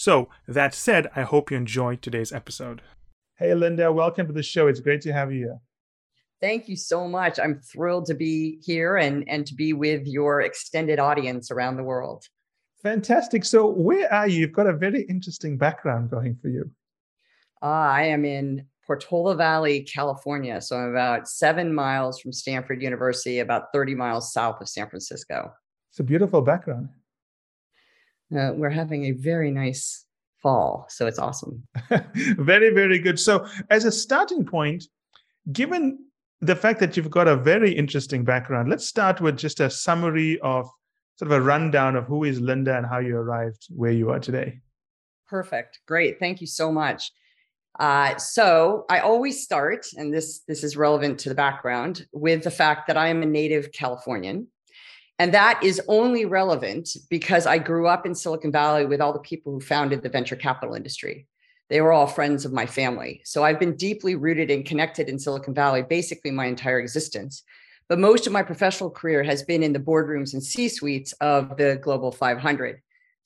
So, that said, I hope you enjoyed today's episode. Hey, Linda, welcome to the show. It's great to have you here. Thank you so much. I'm thrilled to be here and, and to be with your extended audience around the world. Fantastic. So, where are you? You've got a very interesting background going for you. Uh, I am in Portola Valley, California. So, I'm about seven miles from Stanford University, about 30 miles south of San Francisco. It's a beautiful background uh, we're having a very nice fall. So it's awesome. very, very good. So, as a starting point, given the fact that you've got a very interesting background, let's start with just a summary of sort of a rundown of who is Linda and how you arrived where you are today. Perfect. Great. Thank you so much. Uh, so I always start, and this this is relevant to the background, with the fact that I am a native Californian. And that is only relevant because I grew up in Silicon Valley with all the people who founded the venture capital industry. They were all friends of my family. So I've been deeply rooted and connected in Silicon Valley basically my entire existence. But most of my professional career has been in the boardrooms and C suites of the Global 500.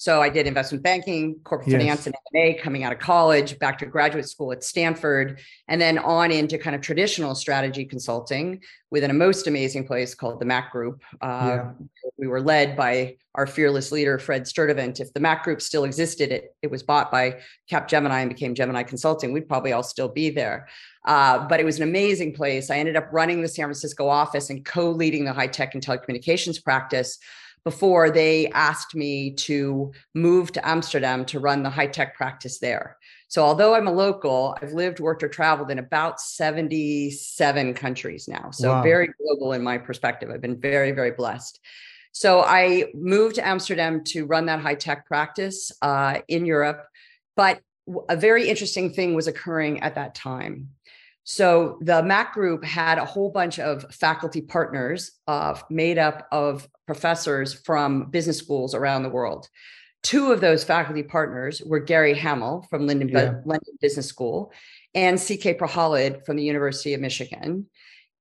So I did investment banking, corporate yes. finance, and M&A coming out of college, back to graduate school at Stanford, and then on into kind of traditional strategy consulting within a most amazing place called the Mac Group. Uh, yeah. We were led by our fearless leader, Fred Sturdivant. If the Mac Group still existed, it, it was bought by Capgemini and became Gemini Consulting. We'd probably all still be there. Uh, but it was an amazing place. I ended up running the San Francisco office and co-leading the high tech and telecommunications practice before they asked me to move to Amsterdam to run the high tech practice there. So, although I'm a local, I've lived, worked, or traveled in about 77 countries now. So, wow. very global in my perspective. I've been very, very blessed. So, I moved to Amsterdam to run that high tech practice uh, in Europe. But a very interesting thing was occurring at that time. So the Mac group had a whole bunch of faculty partners uh, made up of professors from business schools around the world. Two of those faculty partners were Gary Hamel from London, yeah. London Business School and CK Prahalad from the University of Michigan.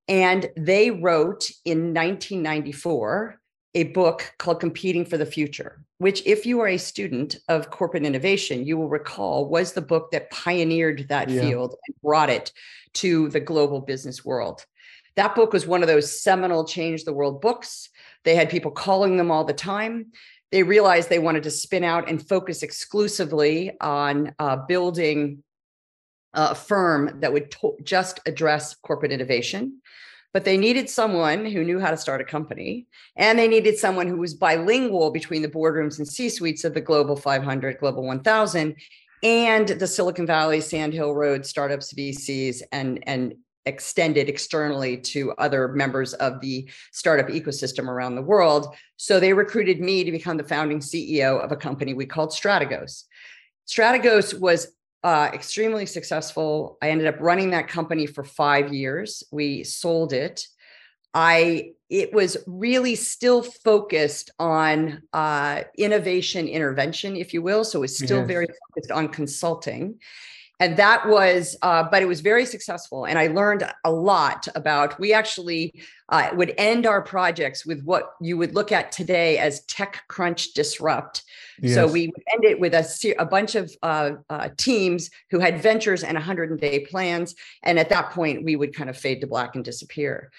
And they wrote in 1994 a book called Competing for the Future, which, if you are a student of corporate innovation, you will recall was the book that pioneered that yeah. field and brought it to the global business world. That book was one of those seminal change the world books. They had people calling them all the time. They realized they wanted to spin out and focus exclusively on uh, building a firm that would to- just address corporate innovation. But they needed someone who knew how to start a company, and they needed someone who was bilingual between the boardrooms and C suites of the Global 500, Global 1000, and the Silicon Valley, Sand Hill Road startups, VCs, and and extended externally to other members of the startup ecosystem around the world. So they recruited me to become the founding CEO of a company we called Strategos. Strategos was uh, extremely successful. I ended up running that company for five years. We sold it. I it was really still focused on uh, innovation intervention, if you will. So it was still yes. very focused on consulting and that was uh, but it was very successful and i learned a lot about we actually uh, would end our projects with what you would look at today as TechCrunch Disrupt yes. so we would end it with a, a bunch of uh, uh teams who had ventures and 100 day plans and at that point we would kind of fade to black and disappear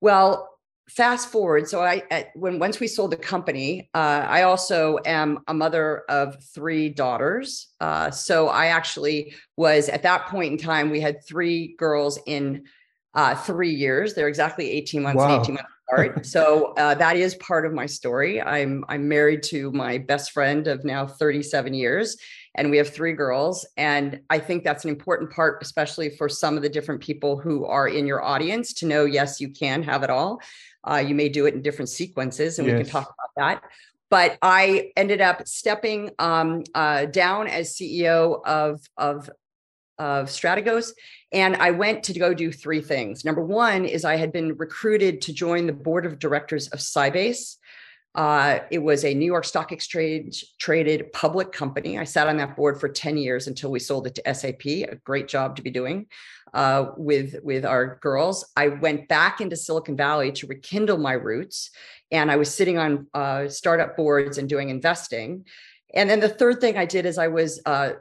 well fast forward so i at, when once we sold the company uh, i also am a mother of three daughters uh, so i actually was at that point in time we had three girls in uh, three years they're exactly 18 months wow. and 18 months apart so uh, that is part of my story i'm i'm married to my best friend of now 37 years and we have three girls and i think that's an important part especially for some of the different people who are in your audience to know yes you can have it all uh, you may do it in different sequences, and yes. we can talk about that. But I ended up stepping um, uh, down as CEO of of of Strategos. And I went to go do three things. Number one is I had been recruited to join the board of directors of Sybase. Uh, it was a New York Stock Exchange traded public company. I sat on that board for 10 years until we sold it to SAP, a great job to be doing uh, with, with our girls. I went back into Silicon Valley to rekindle my roots, and I was sitting on uh, startup boards and doing investing. And then the third thing I did is I was uh,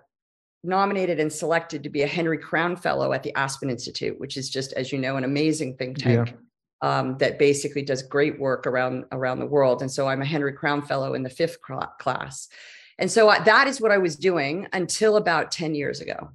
nominated and selected to be a Henry Crown Fellow at the Aspen Institute, which is just, as you know, an amazing think tank. Yeah um, that basically does great work around around the world. And so I'm a Henry Crown Fellow in the fifth class. And so I, that is what I was doing until about 10 years ago.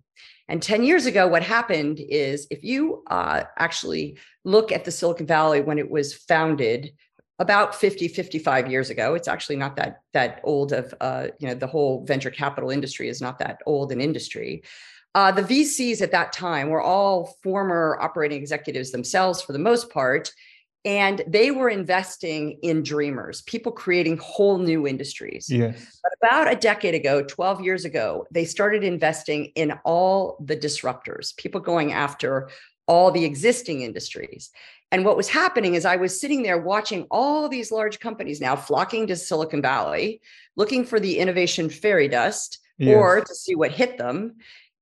And 10 years ago, what happened is if you uh, actually look at the Silicon Valley when it was founded about 50, 55 years ago, it's actually not that, that old of, uh, you know, the whole venture capital industry is not that old an industry. Uh, the VCs at that time were all former operating executives themselves, for the most part, and they were investing in dreamers, people creating whole new industries. Yes. But about a decade ago, 12 years ago, they started investing in all the disruptors, people going after all the existing industries. And what was happening is I was sitting there watching all these large companies now flocking to Silicon Valley, looking for the innovation fairy dust yes. or to see what hit them.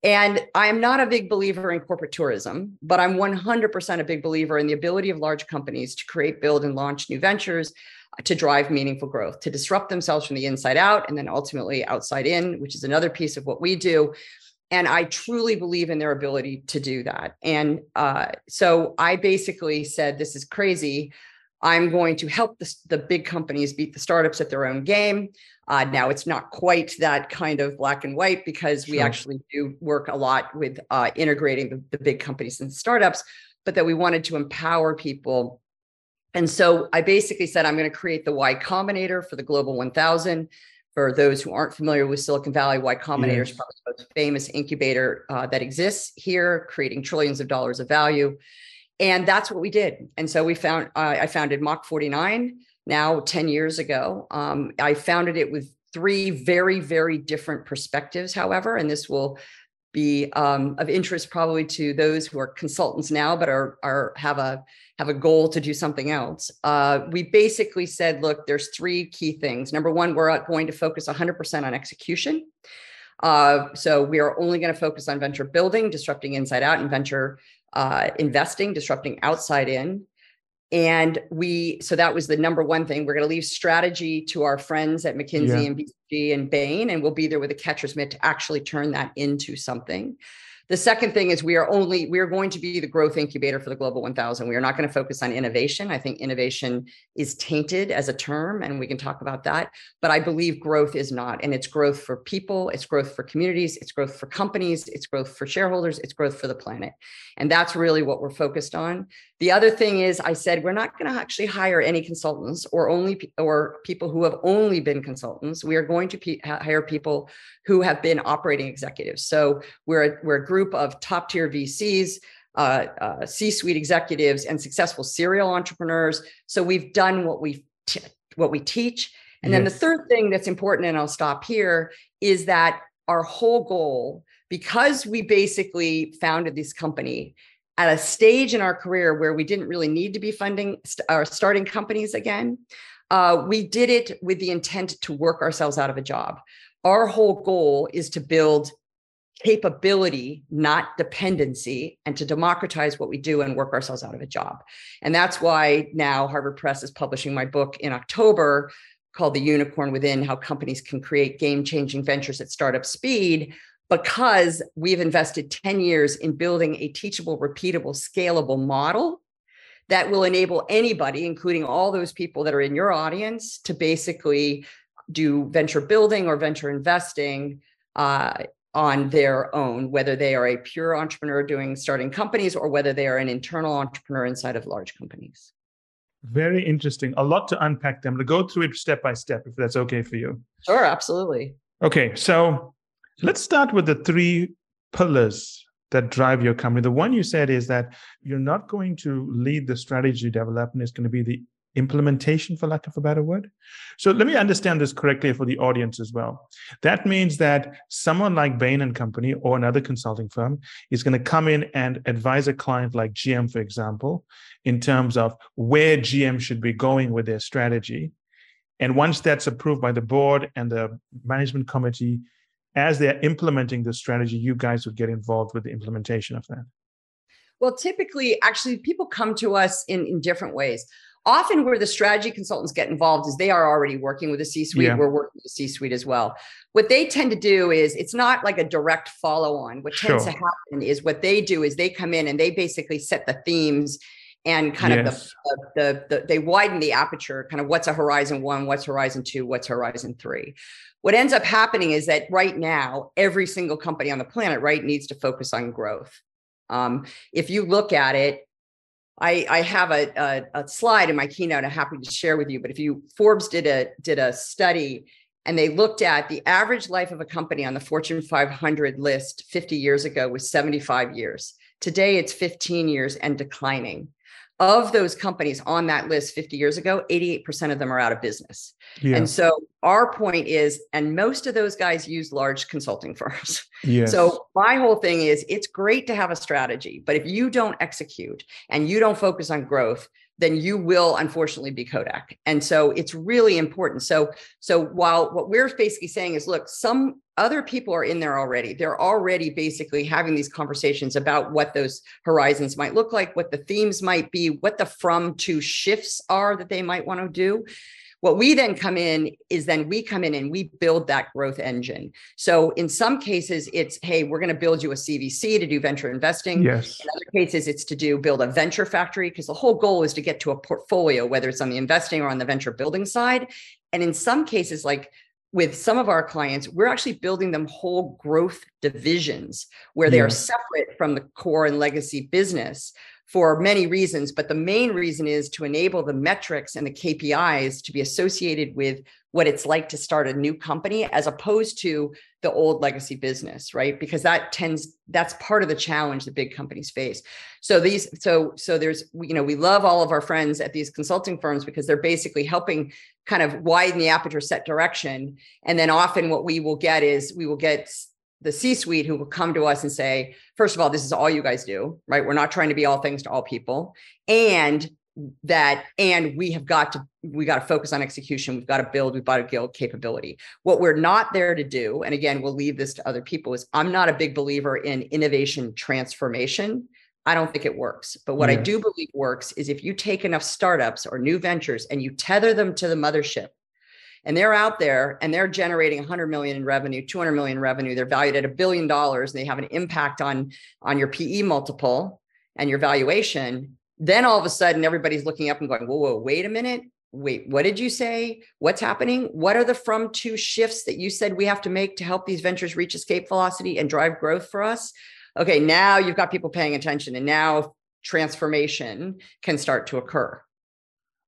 And I am not a big believer in corporate tourism, but I'm 100% a big believer in the ability of large companies to create, build, and launch new ventures uh, to drive meaningful growth, to disrupt themselves from the inside out and then ultimately outside in, which is another piece of what we do. And I truly believe in their ability to do that. And uh, so I basically said, This is crazy. I'm going to help the, the big companies beat the startups at their own game. Uh, now it's not quite that kind of black and white because sure. we actually do work a lot with uh, integrating the, the big companies and startups, but that we wanted to empower people. And so I basically said, I'm going to create the Y Combinator for the Global 1000. For those who aren't familiar with Silicon Valley, Y Combinator yes. is probably the most famous incubator uh, that exists here, creating trillions of dollars of value. And that's what we did. And so we found, uh, I founded Mach 49 now 10 years ago. Um, I founded it with three very, very different perspectives, however, and this will be um, of interest probably to those who are consultants now, but are, are have a have a goal to do something else. Uh, we basically said, look, there's three key things. Number one, we're going to focus 100% on execution. Uh, so we are only going to focus on venture building, disrupting inside out, and venture uh, investing, disrupting outside in. And we, so that was the number one thing. We're going to leave strategy to our friends at McKinsey yeah. and BCG and Bain, and we'll be there with a catcher's mitt to actually turn that into something. The second thing is we are only we are going to be the growth incubator for the global 1000. We are not going to focus on innovation. I think innovation is tainted as a term and we can talk about that, but I believe growth is not and it's growth for people, it's growth for communities, it's growth for companies, it's growth for shareholders, it's growth for the planet. And that's really what we're focused on. The other thing is I said we're not going to actually hire any consultants or only or people who have only been consultants. We are going to pe- hire people who have been operating executives. So we're a, we're a group of top tier VCs, uh, uh, C-suite executives, and successful serial entrepreneurs. So we've done what we t- what we teach. And yes. then the third thing that's important, and I'll stop here, is that our whole goal, because we basically founded this company at a stage in our career where we didn't really need to be funding or starting companies again, uh, we did it with the intent to work ourselves out of a job. Our whole goal is to build capability, not dependency, and to democratize what we do and work ourselves out of a job. And that's why now Harvard Press is publishing my book in October called The Unicorn Within How Companies Can Create Game Changing Ventures at Startup Speed, because we've invested 10 years in building a teachable, repeatable, scalable model that will enable anybody, including all those people that are in your audience, to basically do venture building or venture investing uh, on their own, whether they are a pure entrepreneur doing starting companies or whether they are an internal entrepreneur inside of large companies. Very interesting. A lot to unpack them. To go through it step by step, if that's okay for you. Sure, absolutely. Okay, so let's start with the three pillars that drive your company. The one you said is that you're not going to lead the strategy development, it's going to be the implementation, for lack of a better word. So let me understand this correctly for the audience as well. That means that someone like Bain and Company or another consulting firm is going to come in and advise a client like GM, for example, in terms of where GM should be going with their strategy. And once that's approved by the board and the management committee, as they're implementing the strategy, you guys would get involved with the implementation of that. Well, typically, actually, people come to us in, in different ways. Often, where the strategy consultants get involved is they are already working with the C suite. Yeah. We're working with the C suite as well. What they tend to do is it's not like a direct follow on. What tends to happen is what they do is they come in and they basically set the themes and kind yes. of the, the, the, they widen the aperture kind of what's a horizon one what's horizon two what's horizon three what ends up happening is that right now every single company on the planet right needs to focus on growth um, if you look at it, I, I have a, a, a, slide in my keynote I'm happy to share with you. But if you Forbes did a did a study and they looked at the average life of a company on the Fortune 500 list 50 years ago was 75 years. Today it's 15 years and declining of those companies on that list 50 years ago, 88% of them are out of business. Yeah. And so our point is, and most of those guys use large consulting firms. Yes. So my whole thing is it's great to have a strategy, but if you don't execute and you don't focus on growth, then you will unfortunately be Kodak. And so it's really important. So so while what we're basically saying is look, some other people are in there already. They're already basically having these conversations about what those horizons might look like, what the themes might be, what the from to shifts are that they might want to do. What we then come in is then we come in and we build that growth engine. So in some cases, it's hey, we're going to build you a CVC to do venture investing. Yes. In other cases, it's to do build a venture factory because the whole goal is to get to a portfolio, whether it's on the investing or on the venture building side. And in some cases, like with some of our clients, we're actually building them whole growth divisions where they yeah. are separate from the core and legacy business for many reasons. But the main reason is to enable the metrics and the KPIs to be associated with what it's like to start a new company as opposed to the old legacy business right because that tends that's part of the challenge that big companies face so these so so there's you know we love all of our friends at these consulting firms because they're basically helping kind of widen the aperture set direction and then often what we will get is we will get the C suite who will come to us and say, first of all, this is all you guys do, right? We're not trying to be all things to all people. And that and we have got to we got to focus on execution we've got to build we've got to build capability what we're not there to do and again we'll leave this to other people is i'm not a big believer in innovation transformation i don't think it works but what yeah. i do believe works is if you take enough startups or new ventures and you tether them to the mothership and they're out there and they're generating 100 million in revenue 200 million in revenue. They're valued at a billion dollars and they have an impact on on your pe multiple and your valuation. Then all of a sudden everybody's looking up and going whoa whoa wait a minute. Wait what did you say? What's happening? What are the from to shifts that you said we have to make to help these ventures reach escape velocity and drive growth for us? Okay now you've got people paying attention and now transformation can start to occur.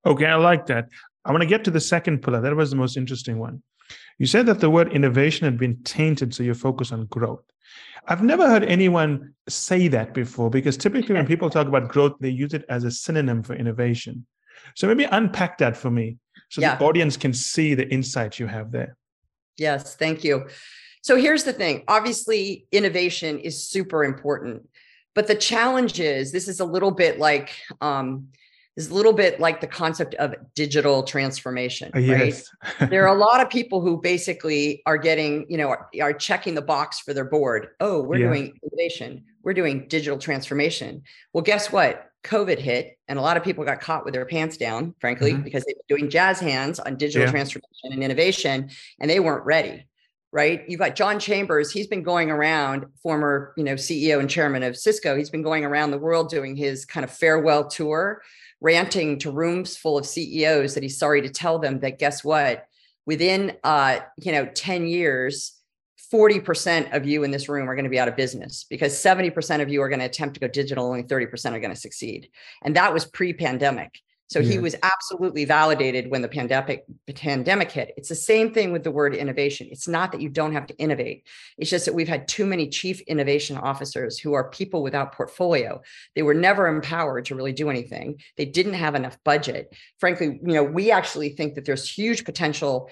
Okay i like that I want to get to the second pillar. That was the most interesting one. You said that the word innovation had been tainted, so you focus on growth. I've never heard anyone say that before because typically when people talk about growth, they use it as a synonym for innovation. So maybe unpack that for me so yeah. the audience can see the insights you have there. Yes, thank you. So here's the thing obviously, innovation is super important. But the challenge is this is a little bit like, um, is a little bit like the concept of digital transformation, yes. right? there are a lot of people who basically are getting, you know, are, are checking the box for their board. Oh, we're yeah. doing innovation. We're doing digital transformation. Well, guess what? COVID hit, and a lot of people got caught with their pants down, frankly, mm-hmm. because they've been doing jazz hands on digital yeah. transformation and innovation, and they weren't ready right you've got john chambers he's been going around former you know ceo and chairman of cisco he's been going around the world doing his kind of farewell tour ranting to rooms full of CEOs that he's sorry to tell them that guess what? Within uh, you know 10 years, 40% of you in this room are going to be out of business because 70% of you are going to attempt to go digital, only 30% are going to succeed. And that was pre-pandemic. So he was absolutely validated when the pandemic pandemic hit. It's the same thing with the word innovation. It's not that you don't have to innovate. It's just that we've had too many chief innovation officers who are people without portfolio. They were never empowered to really do anything. They didn't have enough budget. Frankly, you know, we actually think that there's huge potential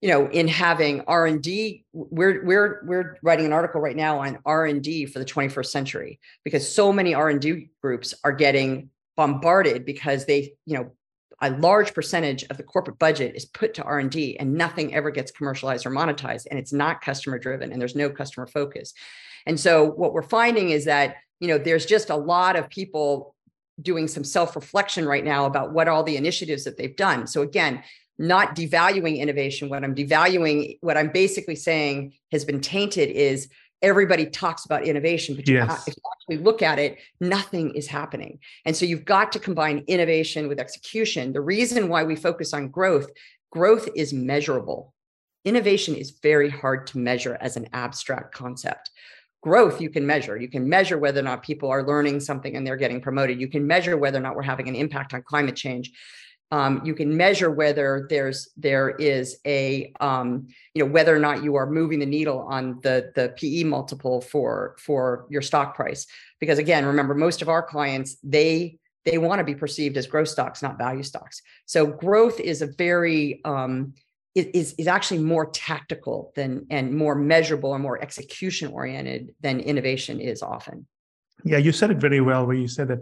you know in having r&d we're we're we're writing an article right now on r&d for the 21st century because so many r&d groups are getting bombarded because they, you know, a large percentage of the corporate budget is put to r&d and nothing ever gets commercialized or monetized and it's not customer driven and there's no customer focus. And so what we're finding is that you know there's just a lot of people doing some self-reflection right now about what all the initiatives that they've done. So again not devaluing innovation. What i'm devaluing what i'm basically saying has been tainted is everybody talks about innovation, but yes. if you actually look at it, nothing is happening. And so you've got to combine innovation with execution. The reason why we focus on growth, growth is measurable. Innovation is very hard to measure as an abstract concept. Growth you can measure. You can measure whether or not people are learning something and they're getting promoted. You can measure whether or not we're having an impact on climate change um, you can measure whether there's there is a um, you know whether or not you are moving the needle on the the PE multiple for for your stock price. Because again remember most of our clients they they want to be perceived as growth stocks not value stocks. So growth is a very um, is is actually more tactical than and more measurable and more execution oriented than innovation is often. Yeah you said it very well where you said that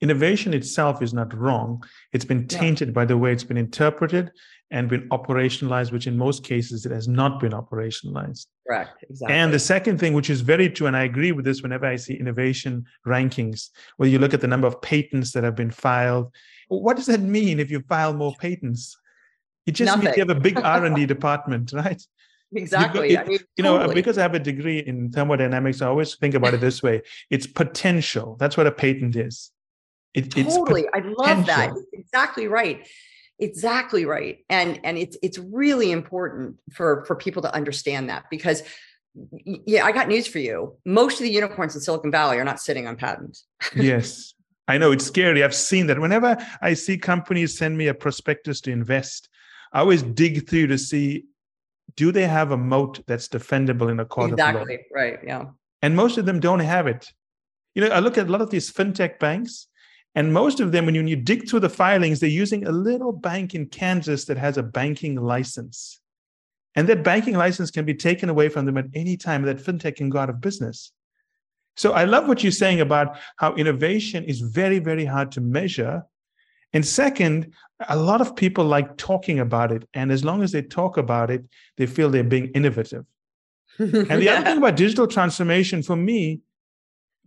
innovation itself is not wrong. It's been tainted yeah. by the way it's been interpreted and been operationalized, which in most cases it has not been operationalized. Correct. Exactly. And the second thing, which is very true, and I agree with this whenever I see innovation rankings, where you look at the number of patents that have been filed. What does that mean if you file more patents? It just Nothing. means you have a big R&D department, right? Exactly. You, I mean, you know, totally. because I have a degree in thermodynamics, I always think about it this way: it's potential. That's what a patent is. It, totally. I love that. Exactly right. Exactly right. And and it's it's really important for for people to understand that because yeah, I got news for you. Most of the unicorns in Silicon Valley are not sitting on patents. yes. I know it's scary. I've seen that. Whenever I see companies send me a prospectus to invest, I always dig through to see do they have a moat that's defendable in a court exactly. of law? Exactly. Right. Yeah. And most of them don't have it. You know, I look at a lot of these fintech banks, and most of them, when you, when you dig through the filings, they're using a little bank in Kansas that has a banking license. And that banking license can be taken away from them at any time. That fintech can go out of business. So I love what you're saying about how innovation is very, very hard to measure. And second, a lot of people like talking about it. And as long as they talk about it, they feel they're being innovative. and the other thing about digital transformation for me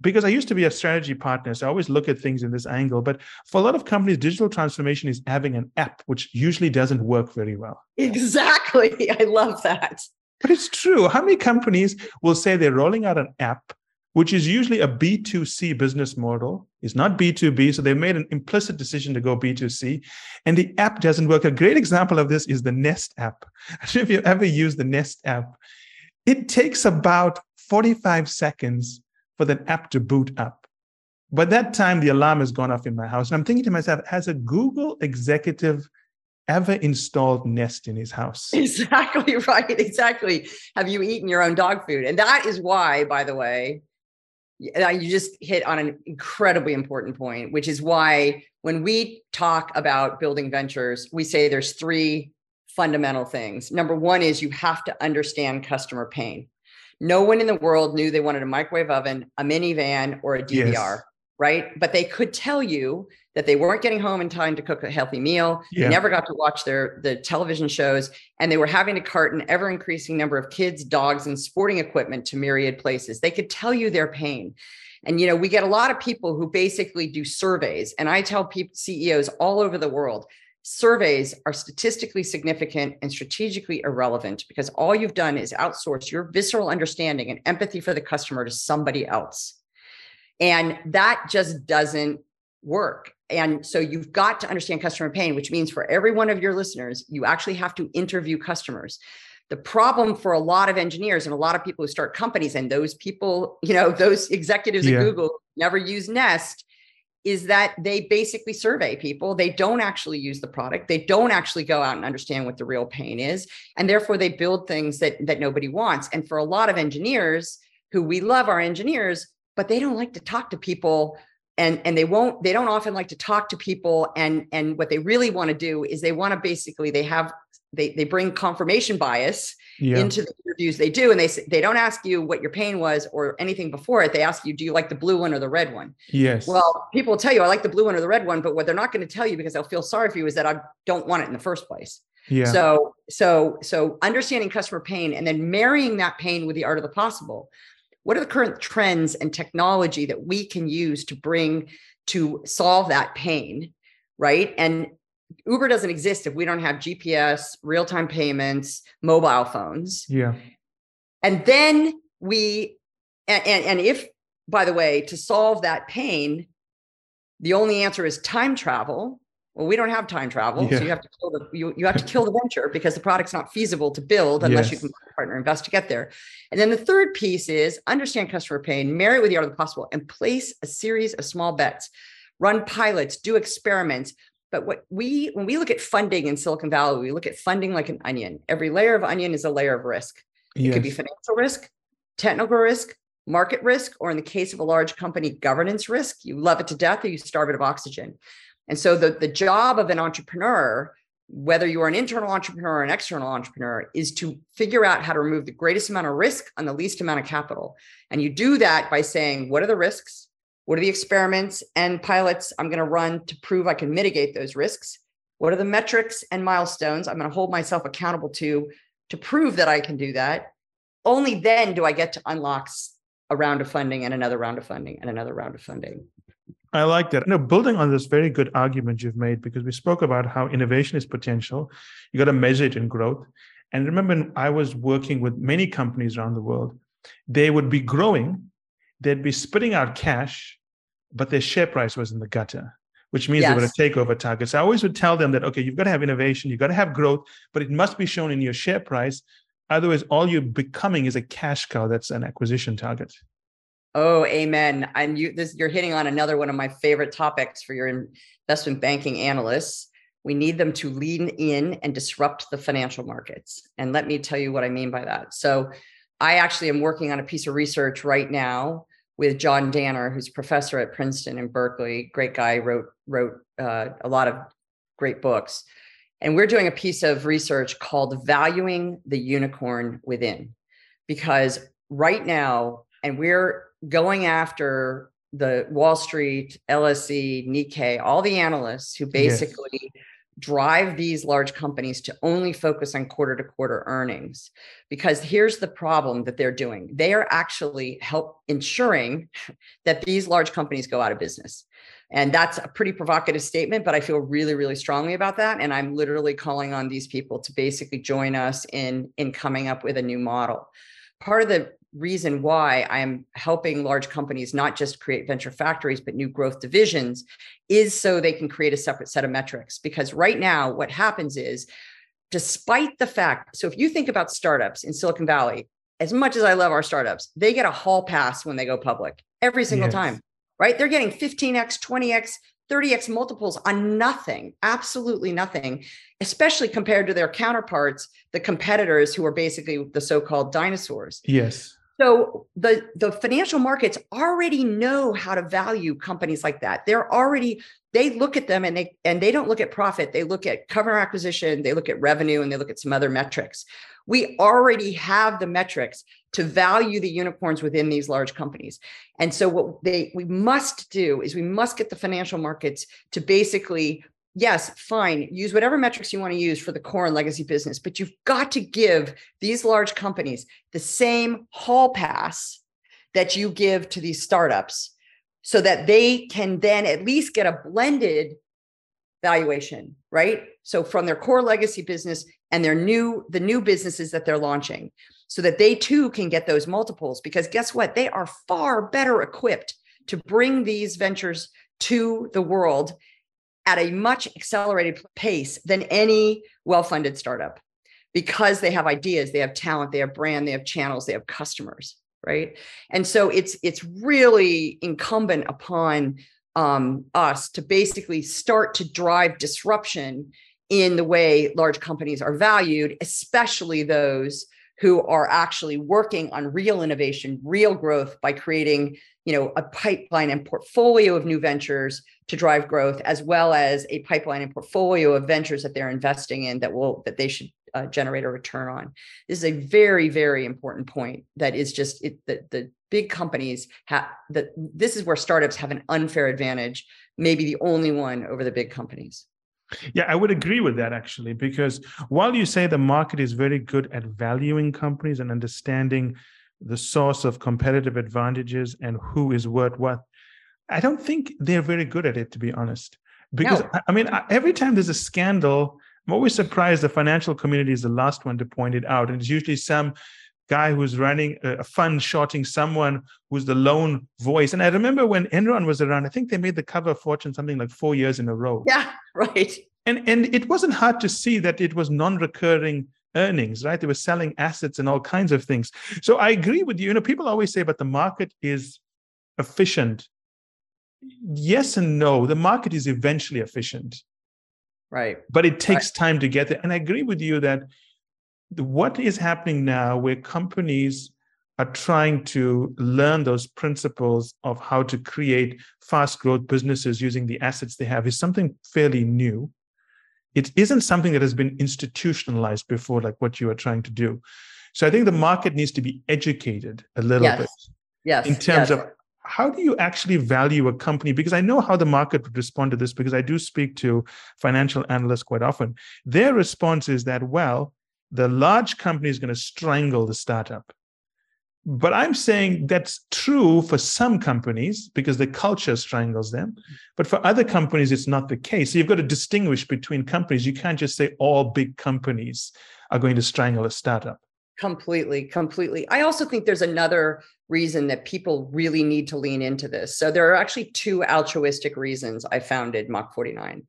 because I used to be a strategy partner, so I always look at things in this angle. But for a lot of companies, digital transformation is having an app, which usually doesn't work very well. Exactly. I love that. But it's true. How many companies will say they're rolling out an app, which is usually a B2C business model, is not B2B. So they made an implicit decision to go B2C, and the app doesn't work. A great example of this is the Nest app. I don't know if you've ever used the Nest app. It takes about 45 seconds for that app to boot up. By that time, the alarm has gone off in my house. And I'm thinking to myself, has a Google executive ever installed Nest in his house? Exactly right. Exactly. Have you eaten your own dog food? And that is why, by the way, uh, you just hit on an incredibly important point, which is why when we talk about building ventures, we say there's three fundamental things. Number one is you have to understand customer pain. No one in the world knew they wanted a microwave oven, a minivan, or a DVR, yes. right? But they could tell you that they weren't getting home in time to cook a healthy meal. Yeah. They never got to watch their the television shows, and they were having to cart an ever increasing number of kids, dogs, and sporting equipment to myriad places. They could tell you their pain. And you know, we get a lot of people who basically do surveys, and I tell people CEOs all over the world, surveys are statistically significant and strategically irrelevant because all you've done is outsource your visceral understanding and empathy for the customer to somebody else. And that just doesn't work. And so you've got to understand customer pain, which means for every one of your listeners, you actually have to interview customers. The problem for a lot of engineers and a lot of people who start companies, and those people, you know, those executives yeah. at Google never use Nest is that they basically survey people. They don't actually use the product. They don't actually go out and understand what the real pain is. And therefore they build things that, that nobody wants. And for a lot of engineers who we love our engineers, but they don't like to talk to people and and they won't they don't often like to talk to people and and what they really want to do is they want to basically they have they they bring confirmation bias yeah. into the interviews they do and they they don't ask you what your pain was or anything before it. They ask you do you like the blue one or the red one? Yes. Well people will tell you i like the blue one or the red one but what they're not going to tell you because they'll feel sorry for you is that i don't want it in the first place. Yeah. So so so understanding customer pain and then marrying that pain with the art of the possible. What are the current trends and technology that we can use to bring to solve that pain right? And Uber doesn't exist if we don't have GPS, real time payments, mobile phones. Yeah. And then we, and, and, and if, by the way, to solve that pain, the only answer is time travel. Well, we don't have time travel, yeah. so you have to kill the you, you have to kill the venture because the product's not feasible to build unless yes. you can partner invest to get there. And then the third piece is understand customer pain, marry it with the art of the possible, and place a series of small bets. Run pilots, do experiments, but what we, when we look at funding in Silicon Valley, we look at funding like an onion. Every layer of onion is a layer of risk. It could be financial risk, technical risk, market risk, or in the case of a large company, governance risk. You love it to death or you starve it of oxygen. And so the, the job of an entrepreneur, whether you are an internal entrepreneur or an external entrepreneur, is to figure out how to remove the greatest amount of risk on the least amount of capital. And you do that by saying, what are the risks? What are the experiments and pilots I'm going to run to prove I can mitigate those risks? What are the metrics and milestones I'm going to hold myself accountable to to prove that I can do that? Only then do I get to unlock a round of funding and another round of funding and another round of funding. I like that. No, building on this very good argument you've made, because we spoke about how innovation is potential. You got to measure it in growth. And remember, I was working with many companies around the world. They would be growing, they'd be spitting out cash, but their share price was in the gutter, which means yes. they were a takeover target. So I always would tell them that, okay, you've got to have innovation, you've got to have growth, but it must be shown in your share price. Otherwise, all you're becoming is a cash cow that's an acquisition target. Oh, amen. And you this you're hitting on another one of my favorite topics for your investment banking analysts. We need them to lean in and disrupt the financial markets. And let me tell you what I mean by that. So I actually am working on a piece of research right now with John Danner, who's professor at Princeton and Berkeley. Great guy, wrote wrote uh, a lot of great books. And we're doing a piece of research called Valuing the Unicorn Within. Because right now, and we're going after the Wall Street, LSE, Nikkei, all the analysts who basically yes drive these large companies to only focus on quarter to quarter earnings because here's the problem that they're doing. They are actually help ensuring that these large companies go out of business. And that's a pretty provocative statement but i feel really really strongly about that. And i'm literally calling on these people to basically join us in in coming up with a new model. Part of the reason why I'm helping large companies not just create venture factories, but new growth divisions is so they can create a separate set of metrics. Because right now, what happens is, despite the fact, so if you think about startups in Silicon Valley, as much as I love our startups, they get a hall pass when they go public every single yes. time, right? They're getting 15x, 20x, 30x multiples on nothing, absolutely nothing, especially compared to their counterparts, the competitors who are basically the so called dinosaurs. Yes. So the the financial markets already know how to value companies like that. They're already they look at them and they and they don't look at profit. They look at cover acquisition, they look at revenue, and they look at some other metrics. We already have the metrics to value the unicorns within these large companies. And so what they we must do is we must get the financial markets to basically yes, fine, use whatever metrics you want to use for the core and legacy business, but you've got to give these large companies the same hall pass that you give to these startups so that they can then at least get a blended valuation, right? So from their core legacy business and their new the new businesses that they're launching so that they too can get those multiples because guess what? They are far better equipped to bring these ventures to the world at a much accelerated pace than any well-funded startup because they have ideas they have talent they have brand they have channels they have customers right? And so it's it's really incumbent upon um, us to basically start to drive disruption in the way large companies are valued, especially those who are actually working on real innovation, real growth by creating, you know, a pipeline and portfolio of new ventures to drive growth, as well as a pipeline and portfolio of ventures that they're investing in that will that they should uh, generate a return on. This is a very, very important point. That is just it, the the big companies have that. This is where startups have an unfair advantage, maybe the only one over the big companies. Yeah, I would agree with that actually, because while you say the market is very good at valuing companies and understanding the source of competitive advantages and who is worth what, I don't think they're very good at it, to be honest. Because no. I mean, every time there's a scandal, I'm always surprised the financial community is the last one to point it out. And it's usually some guy who's running uh, a fund shorting someone who's the lone voice. And I remember when Enron was around, I think they made the cover of Fortune something like four years in a row. Yeah, right. And and it wasn't hard to see that it was non-recurring earnings, right? They were selling assets and all kinds of things. So I agree with you. You know, people always say, but the market is efficient. Yes and no. The market is eventually efficient. Right. But it takes right. time to get there. And I agree with you that what is happening now where companies are trying to learn those principles of how to create fast growth businesses using the assets they have is something fairly new it isn't something that has been institutionalized before like what you are trying to do so i think the market needs to be educated a little yes. bit yes in terms yes. of how do you actually value a company because i know how the market would respond to this because i do speak to financial analysts quite often their response is that well the large company is going to strangle the startup. But I'm saying that's true for some companies because the culture strangles them. But for other companies, it's not the case. So you've got to distinguish between companies. You can't just say all big companies are going to strangle a startup. Completely, completely. I also think there's another reason that people really need to lean into this. So there are actually two altruistic reasons I founded Mach 49.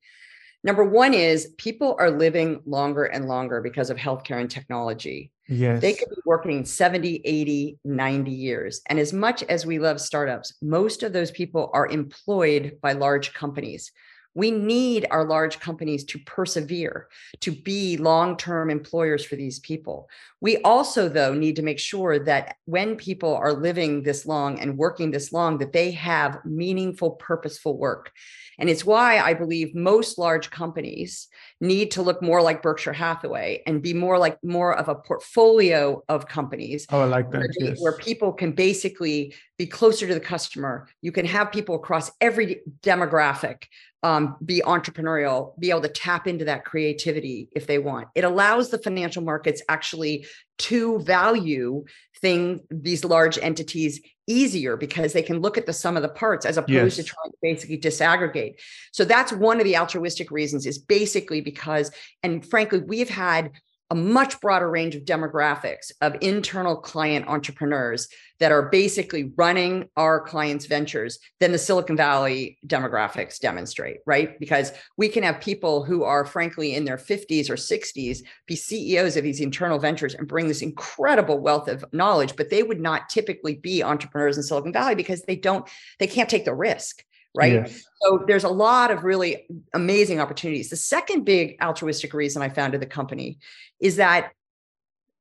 Number one is people are living longer and longer because of healthcare and technology. Yes. They could be working 70, 80, 90 years. And as much as we love startups, most of those people are employed by large companies. We need our large companies to persevere, to be long term employers for these people. We also, though, need to make sure that when people are living this long and working this long, that they have meaningful, purposeful work. And it's why I believe most large companies need to look more like Berkshire Hathaway and be more like more of a portfolio of companies. Oh, I like that. Where, yes. where people can basically be closer to the customer. You can have people across every demographic um, be entrepreneurial, be able to tap into that creativity if they want. It allows the financial markets actually to value thing these large entities easier because they can look at the sum of the parts as opposed yes. to trying to basically disaggregate. So that's one of the altruistic reasons is basically because, and frankly, we've had a much broader range of demographics of internal client entrepreneurs that are basically running our clients' ventures than the Silicon Valley demographics demonstrate, right? Because we can have people who are frankly in their 50s or 60s be CEOs of these internal ventures and bring this incredible wealth of knowledge, but they would not typically be entrepreneurs in Silicon Valley because they don't, they can't take the risk right? Yes. So there's a lot of really amazing opportunities. The second big altruistic reason I founded the company is that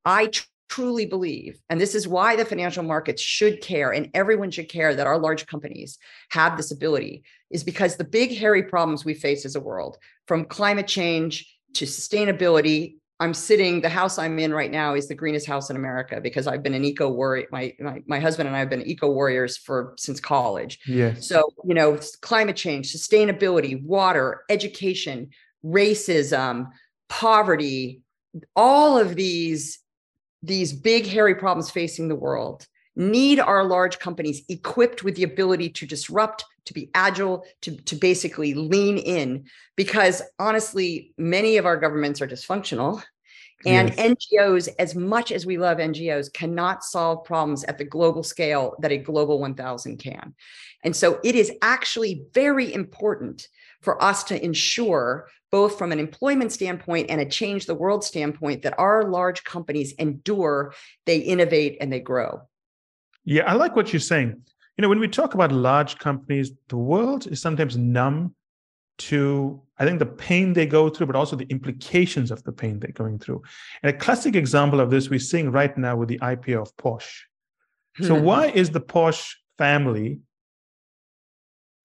I tr- truly believe, and this is why the financial markets should care and everyone should care that our large companies have this ability, is because the big, hairy problems we face as a world, from climate change to sustainability I'm sitting, the house I'm in right now is the greenest house in America because I've been an eco warrior. My, my, my husband and I have been eco warriors for since college. Yeah. So, you know, climate change, sustainability, water, education, racism, poverty, all of these, these big, hairy problems facing the world need our large companies equipped with the ability to disrupt, to be agile, to, to basically lean in. Because honestly, many of our governments are dysfunctional. And yes. NGOs, as much as we love NGOs, cannot solve problems at the global scale that a global 1000 can. And so it is actually very important for us to ensure, both from an employment standpoint and a change the world standpoint, that our large companies endure, they innovate, and they grow. Yeah, I like what you're saying. you know, when we talk about large companies, the world is sometimes numb to, I think, the pain they go through, but also the implications of the pain they're going through. And a classic example of this we're seeing right now with the IPO of Porsche. So, hmm. why is the Porsche family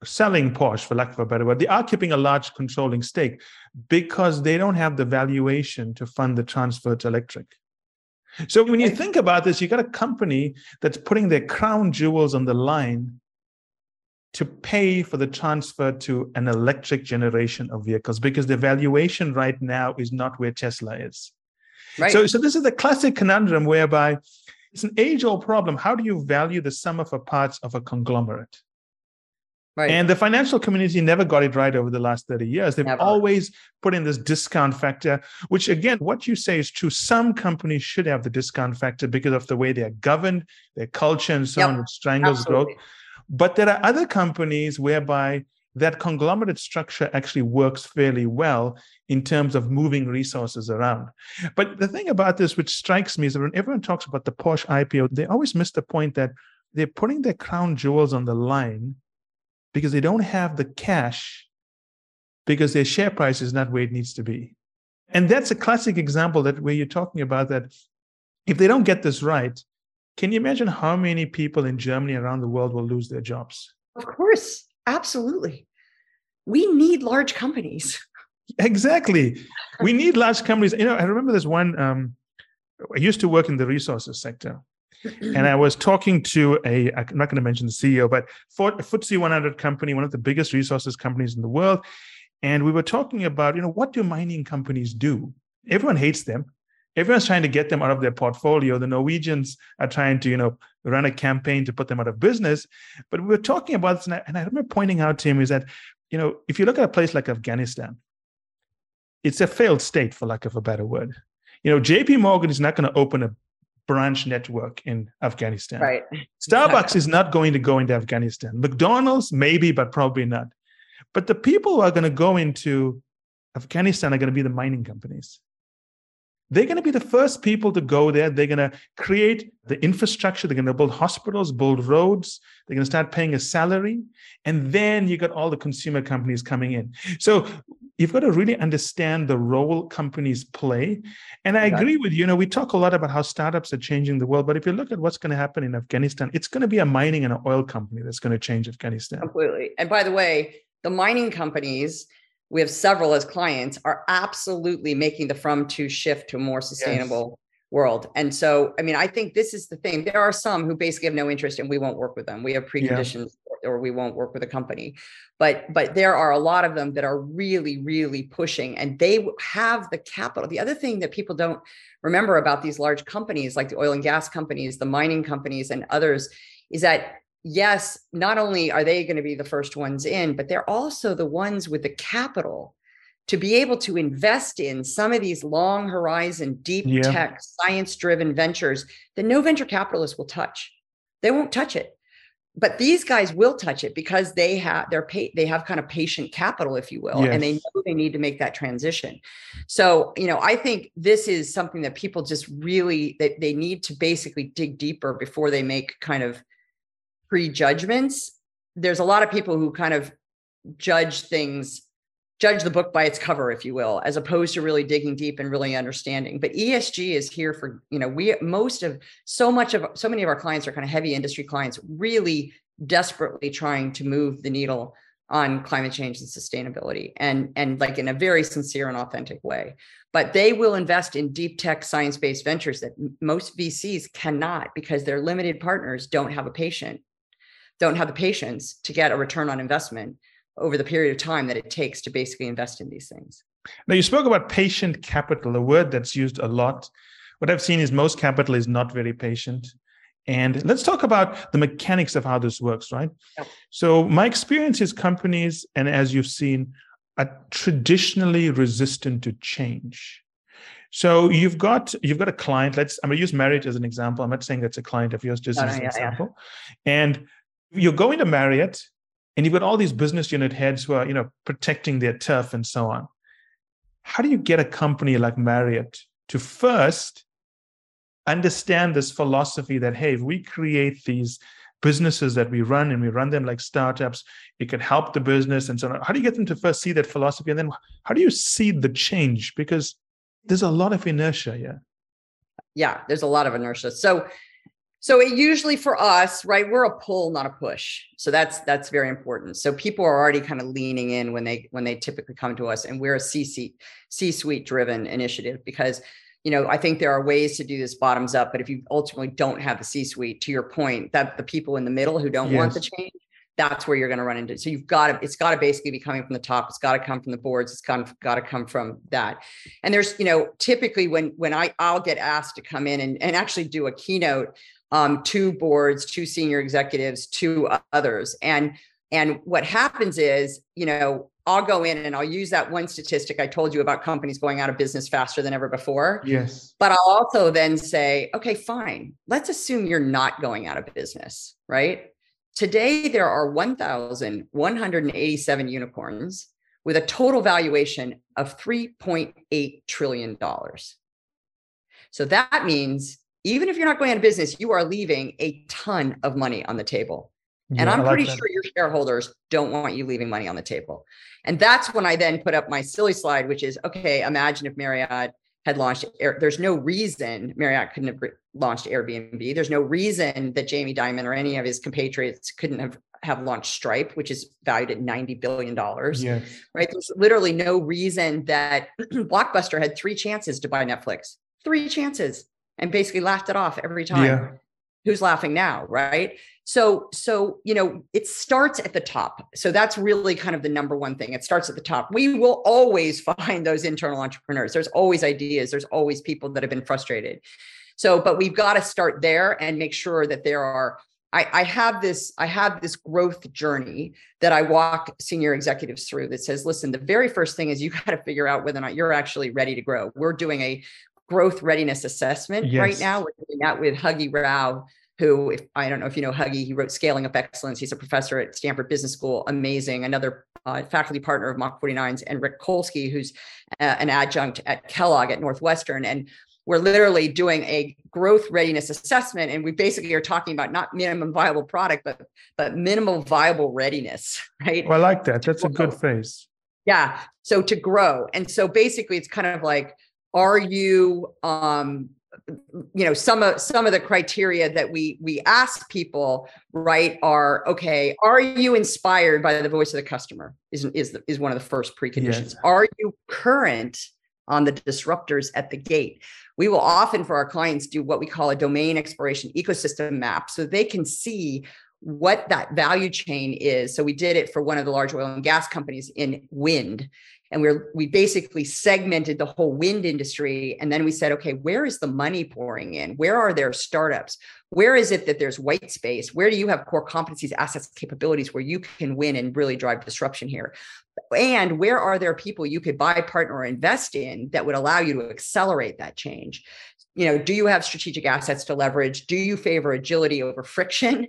selling Porsche, for lack of a better word? They are keeping a large controlling stake because they don't have the valuation to fund the transfer to electric. So when you think about this, you got a company that's putting their crown jewels on the line to pay for the transfer to an electric generation of vehicles because the valuation right now is not where Tesla is. Right. So, so this is the classic conundrum whereby it's an age-old problem. How do you value the sum of the parts of a conglomerate? Right. And the financial community never got it right over the last 30 years. They've never. always put in this discount factor, which again, what you say is true. Some companies should have the discount factor because of the way they are governed, their culture, and so yep. on, which strangles Absolutely. growth. But there are other companies whereby that conglomerate structure actually works fairly well in terms of moving resources around. But the thing about this, which strikes me, is that when everyone talks about the Porsche IPO, they always miss the point that they're putting their crown jewels on the line because they don't have the cash because their share price is not where it needs to be. And that's a classic example that where you're talking about that if they don't get this right, can you imagine how many people in Germany around the world will lose their jobs? Of course, absolutely. We need large companies. Exactly. We need large companies. You know, I remember this one. Um, I used to work in the resources sector, and I was talking to a, I'm not going to mention the CEO, but for a FTSE 100 company, one of the biggest resources companies in the world. And we were talking about, you know, what do mining companies do? Everyone hates them. Everyone's trying to get them out of their portfolio. The Norwegians are trying to, you know, run a campaign to put them out of business. But we were talking about this, and I, and I remember pointing out to him is that, you know, if you look at a place like Afghanistan, it's a failed state, for lack of a better word. You know, JP Morgan is not going to open a branch network in Afghanistan. Right. Starbucks is not going to go into Afghanistan. McDonald's, maybe, but probably not. But the people who are going to go into Afghanistan are going to be the mining companies. They're going to be the first people to go there. They're going to create the infrastructure. They're going to build hospitals, build roads. They're going to start paying a salary. And then you got all the consumer companies coming in. So you've got to really understand the role companies play. And I agree with you. You know, we talk a lot about how startups are changing the world, but if you look at what's going to happen in Afghanistan, it's going to be a mining and an oil company that's going to change Afghanistan. Completely. And by the way, the mining companies, we have several as clients, are absolutely making the from to shift to a more sustainable yes world. And so, I mean, I think this is the thing. There are some who basically have no interest and we won't work with them. We have preconditions yeah. or we won't work with a company. But but there are a lot of them that are really really pushing and they have the capital. The other thing that people don't remember about these large companies like the oil and gas companies, the mining companies and others is that yes, not only are they going to be the first ones in, but they're also the ones with the capital to be able to invest in some of these long horizon, deep yeah. tech, science driven ventures that no venture capitalist will touch. They won't touch it. But these guys will touch it because they have their pay, they have kind of patient capital, if you will, yes. and they know they need to make that transition. So, you know, I think this is something that people just really that they need to basically dig deeper before they make kind of prejudgments. There's a lot of people who kind of judge things judge the book by its cover if you will as opposed to really digging deep and really understanding but esg is here for you know we most of so much of so many of our clients are kind of heavy industry clients really desperately trying to move the needle on climate change and sustainability and and like in a very sincere and authentic way but they will invest in deep tech science-based ventures that most vcs cannot because their limited partners don't have a patient don't have the patience to get a return on investment over the period of time that it takes to basically invest in these things. Now, you spoke about patient capital, a word that's used a lot. What I've seen is most capital is not very patient. And let's talk about the mechanics of how this works, right? So, my experience is companies, and as you've seen, are traditionally resistant to change. So you've got you've got a client. Let's I'm gonna use Marriott as an example. I'm not saying that's a client of yours, just no, as an yeah, example. Yeah. And you're going to Marriott, and you've got all these business unit heads who are you know protecting their turf and so on how do you get a company like marriott to first understand this philosophy that hey if we create these businesses that we run and we run them like startups. It can help the business and so on. How do you get them to first see that philosophy? And then how do you see the change? Because there's a lot of inertia. Yeah. Yeah, there's a lot of inertia. So so it usually for us, right, we're a pull, not a push. So that's that's very important. So people are already kind of leaning in when they when they typically come to us, and we're a C C suite driven initiative because you know I think there are ways to do this bottoms up, but if you ultimately don't have the C suite, to your point, that the people in the middle who don't yes. want the change, that's where you're going to run into. So you've got to, it's got to basically be coming from the top. It's got to come from the boards. It's got, got to come from that. And there's, you know, typically when when I I'll get asked to come in and, and actually do a keynote um, two boards, two senior executives, two others. And and what happens is, you know, I'll go in and I'll use that one statistic I told you about companies going out of business faster than ever before. Yes. But I'll also then say, okay, fine. Let's assume you're not going out of business, right? Today, there are 1,187 unicorns with a total valuation of $3.8 trillion. So that means even if you're not going out of business, you are leaving a ton of money on the table. Yeah, and I'm like pretty that. sure your shareholders don't want you leaving money on the table. And that's when I then put up my silly slide, which is okay, imagine if Marriott had launched Air, there's no reason Marriott couldn't have launched Airbnb. There's no reason that Jamie Dimon or any of his compatriots couldn't have have launched Stripe, which is valued at $90 billion. Yes. Right. There's literally no reason that Blockbuster had three chances to buy Netflix. Three chances and basically laughed it off every time. Who's laughing now, right? So, so you know, it starts at the top. So that's really kind of the number one thing. It starts at the top. We will always find those internal entrepreneurs. There's always ideas. There's always people that have been frustrated. So, but we've got to start there and make sure that there are I, I, have this i have this growth journey that i walk senior executives through that says listen the very first thing is you got to figure out whether or not you're actually ready to grow we're doing a growth readiness assessment yes. right now. We're doing that with Huggy Rao, who, if I don't know if you know Huggy, he wrote Scaling Up Excellence. He's a professor at Stanford Business School, amazing. Another uh, faculty partner of Mach 49s, and Rick Kolsky, who's uh, an adjunct at Kellogg at Northwestern. And we're literally doing a growth readiness assessment, and we basically are talking about not minimum viable product, but but minimal viable readiness, right? Well, I like that. That's a good phrase. Yeah. So to grow, and so basically, it's kind of like are you um you know some of some of the criteria that we we ask people right are okay are you inspired by the voice of the customer is is is one of the first preconditions. Yes. are you current on the disruptors at the gate? We will often for our clients do what we call a domain exploration ecosystem map so they can see what that value chain is. So we did it for one of the large oil and gas companies in wind and we're we basically segmented the whole wind industry. And then we said okay where is the money pouring in? Where are there startups? Where is it that there's white space? Where do you have core competencies assets capabilities where you can win and really drive disruption here? And where are there people you could buy partner or invest in that would allow you to accelerate that change? You know do you have strategic assets to leverage? Do you favor agility over friction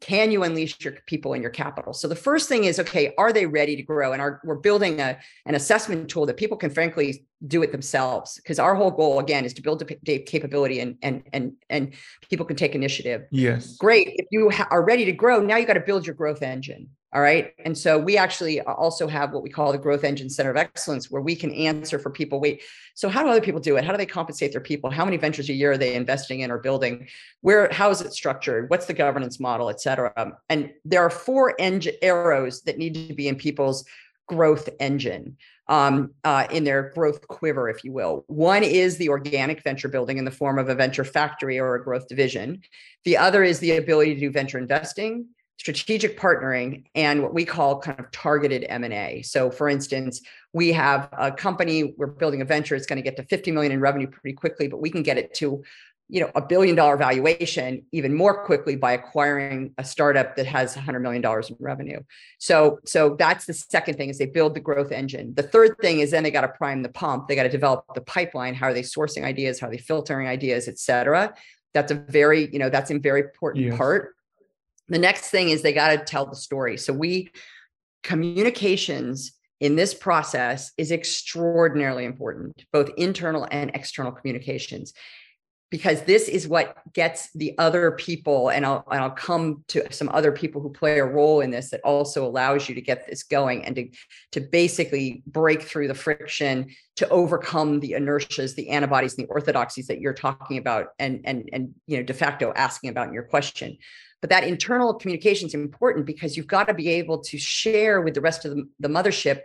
can you unleash your people and your capital? So the first thing is okay are they ready to grow? And our, we're building a, an assessment tool that people can frankly do it themselves because our whole goal again is to build a capability and and and and people can take initiative. Yes. Great if you ha- are ready to grow now you got to build your growth engine all right. And so we actually also have what we call the Growth Engine Center of Excellence, where we can answer for people. Wait, so how do other people do it? How do they compensate their people? How many ventures a year are they investing in or building? Where, how is it structured? What's the governance model, et cetera? And there are four engine arrows that need to be in people's growth engine, um, uh, in their growth quiver, if you will. One is the organic venture building in the form of a venture factory or a growth division. The other is the ability to do venture investing strategic partnering and what we call kind of targeted m&a so for instance we have a company we're building a venture it's going to get to 50 million in revenue pretty quickly but we can get it to you know a billion dollar valuation even more quickly by acquiring a startup that has 100 million dollars in revenue. So so that's the second thing is they build the growth engine. The third thing is then they got to prime the pump they got to develop the pipeline how are they sourcing ideas how are they filtering ideas et cetera. That's a very you know that's a very important yes. part the next thing is they got to tell the story. So we communications in this process is extraordinarily important, both internal and external communications. because this is what gets the other people and I'll, and I'll come to some other people who play a role in this that also allows you to get this going and to, to basically break through the friction to overcome the inertias the antibodies and the orthodoxies that you're talking about and and and you know de facto asking about in your question but that internal communication is important because you've got to be able to share with the rest of the, the mothership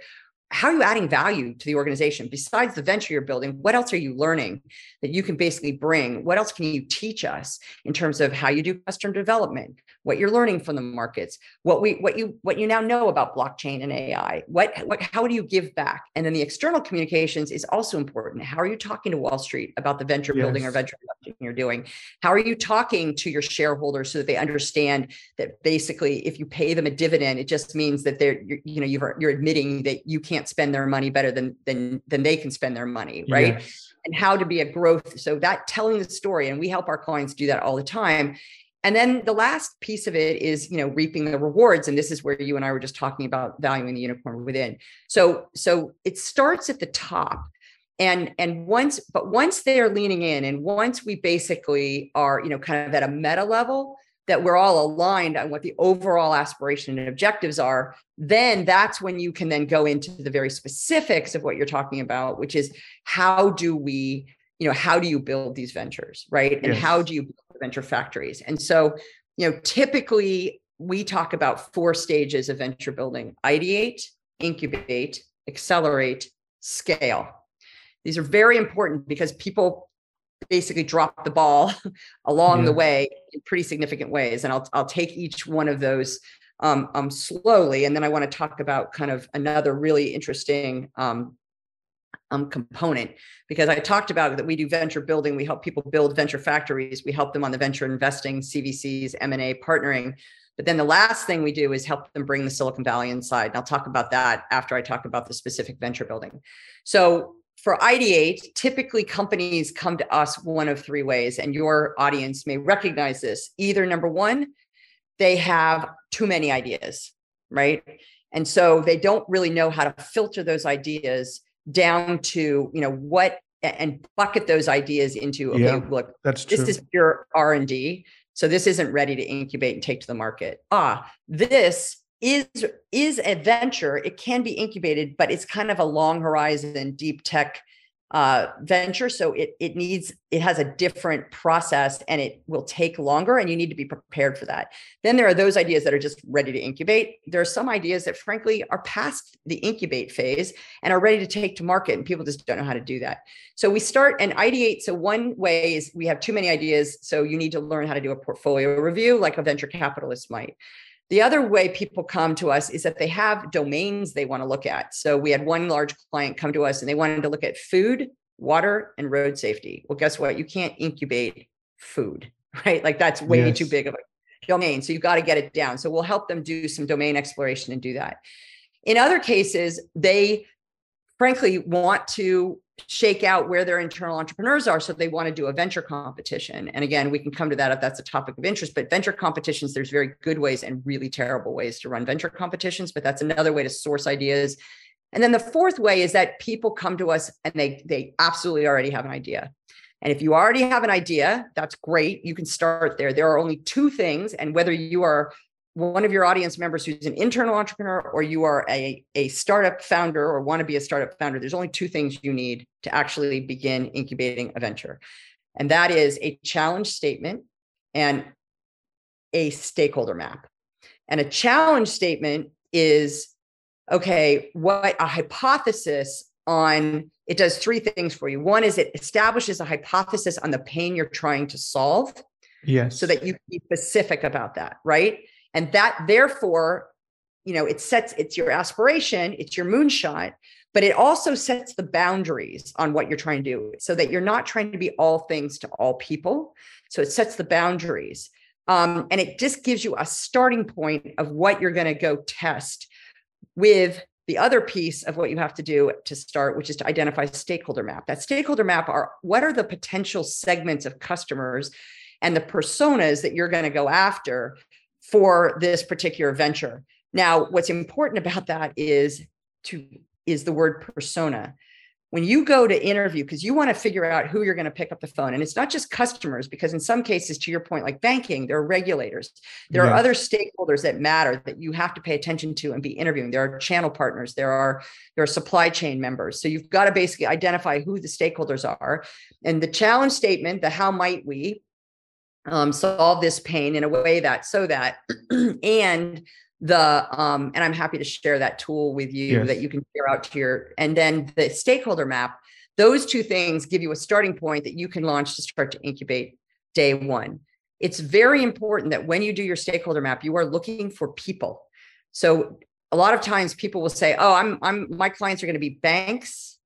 how are you adding value to the organization? Besides the venture you're building what else are you learning that you can basically bring? What else can you teach us in terms of how you do customer development what you're learning from the markets what we what you what you now know about blockchain and ai what what how do you give back? And then the external communications is also important. How are you talking to wall street about the venture yes. building or venture investing you're doing? How are you talking to your shareholders so that they understand that basically if you pay them a dividend it just means that they're you know you're, you're admitting that you can't can't spend their money better than than than they can spend their money right? Yes. and how to be a growth so that telling the story and we help our clients do that all the time. And then the last piece of it is you know reaping the rewards and this is where you and i were just talking about valuing the unicorn within. So so it starts at the top and and once but once they're leaning in and once we basically are you know kind of at a meta level that we're all aligned on what the overall aspiration and objectives are, then that's when you can then go into the very specifics of what you're talking about, which is how do we, you know, how do you build these ventures, right? And yes. how do you build venture factories? And so, you know, typically we talk about four stages of venture building ideate, incubate, accelerate, scale. These are very important because people basically drop the ball along yeah. the way in pretty significant ways. And I'll, I'll take each one of those um, um, slowly. And then I want to talk about kind of another really interesting um, um, component because I talked about that we do venture building. We help people build venture factories. We help them on the venture investing, CVCs, M&A, partnering. But then the last thing we do is help them bring the Silicon Valley inside. And I'll talk about that after I talk about the specific venture building. So for ideate, typically companies come to us one of three ways, and your audience may recognize this. Either number one, they have too many ideas, right? And so they don't really know how to filter those ideas down to, you know, what and bucket those ideas into okay yeah, look that's true. this is pure r&d so this isn't ready to incubate and take to the market ah this is is a venture it can be incubated but it's kind of a long horizon deep tech uh, venture. So it it needs it has a different process and it will take longer and you need to be prepared for that. Then there are those ideas that are just ready to incubate. There are some ideas that frankly are past the incubate phase and are ready to take to market and people just don't know how to do that. So we start and ideate. So one way is we have too many ideas so you need to learn how to do a portfolio review like a venture capitalist might the other way people come to us is that they have domains they want to look at. So we had one large client come to us and they wanted to look at food, water, and road safety. Well, guess what? You can't incubate food, right? Like that's way yes. too big of a domain. So you've got to get it down. So we'll help them do some domain exploration and do that. In other cases, they frankly want to shake out where their internal entrepreneurs are. So they want to do a venture competition. And again, we can come to that if that's a topic of interest. But venture competitions, there's very good ways and really terrible ways to run venture competitions. But that's another way to source ideas. And then the fourth way is that people come to us and they they absolutely already have an idea. And if you already have an idea, that's great. You can start there. There are only two things, and whether you are one of your audience members who's an internal entrepreneur or you are a, a startup founder or want to be a startup founder, there's only two things you need to actually begin incubating a venture. And that is a challenge statement and a stakeholder map. And a challenge statement is okay, what a hypothesis on it does three things for you. One is it establishes a hypothesis on the pain you're trying to solve. Yes. So that you can be specific about that, right? And that therefore, you know, it sets it's your aspiration, it's your moonshot, but it also sets the boundaries on what you're trying to do so that you're not trying to be all things to all people. So it sets the boundaries. Um, and it just gives you a starting point of what you're going to go test with the other piece of what you have to do to start which is to identify stakeholder map that stakeholder map are what are the potential segments of customers and the personas that you're going to go after for this particular venture. Now, what's important about that is to is the word persona. when you go to interview, because you want to figure out who you're going to pick up the phone, and it's not just customers, because in some cases, to your point, like banking, there are regulators, there are other stakeholders that matter that you have to pay attention to and be interviewing. There are channel partners, there are there are supply chain members. So you've got to basically identify who the stakeholders are, and the challenge statement, the how might we um, solve this pain in a way that so that and the um, and i'm happy to share that tool with you yes. that you can share out to your and then the stakeholder map. Those two things give you a starting point that you can launch to start to incubate day one. It's very important that when you do your stakeholder map you are looking for people. So a lot of times people will say oh i'm i'm my clients are going to be banks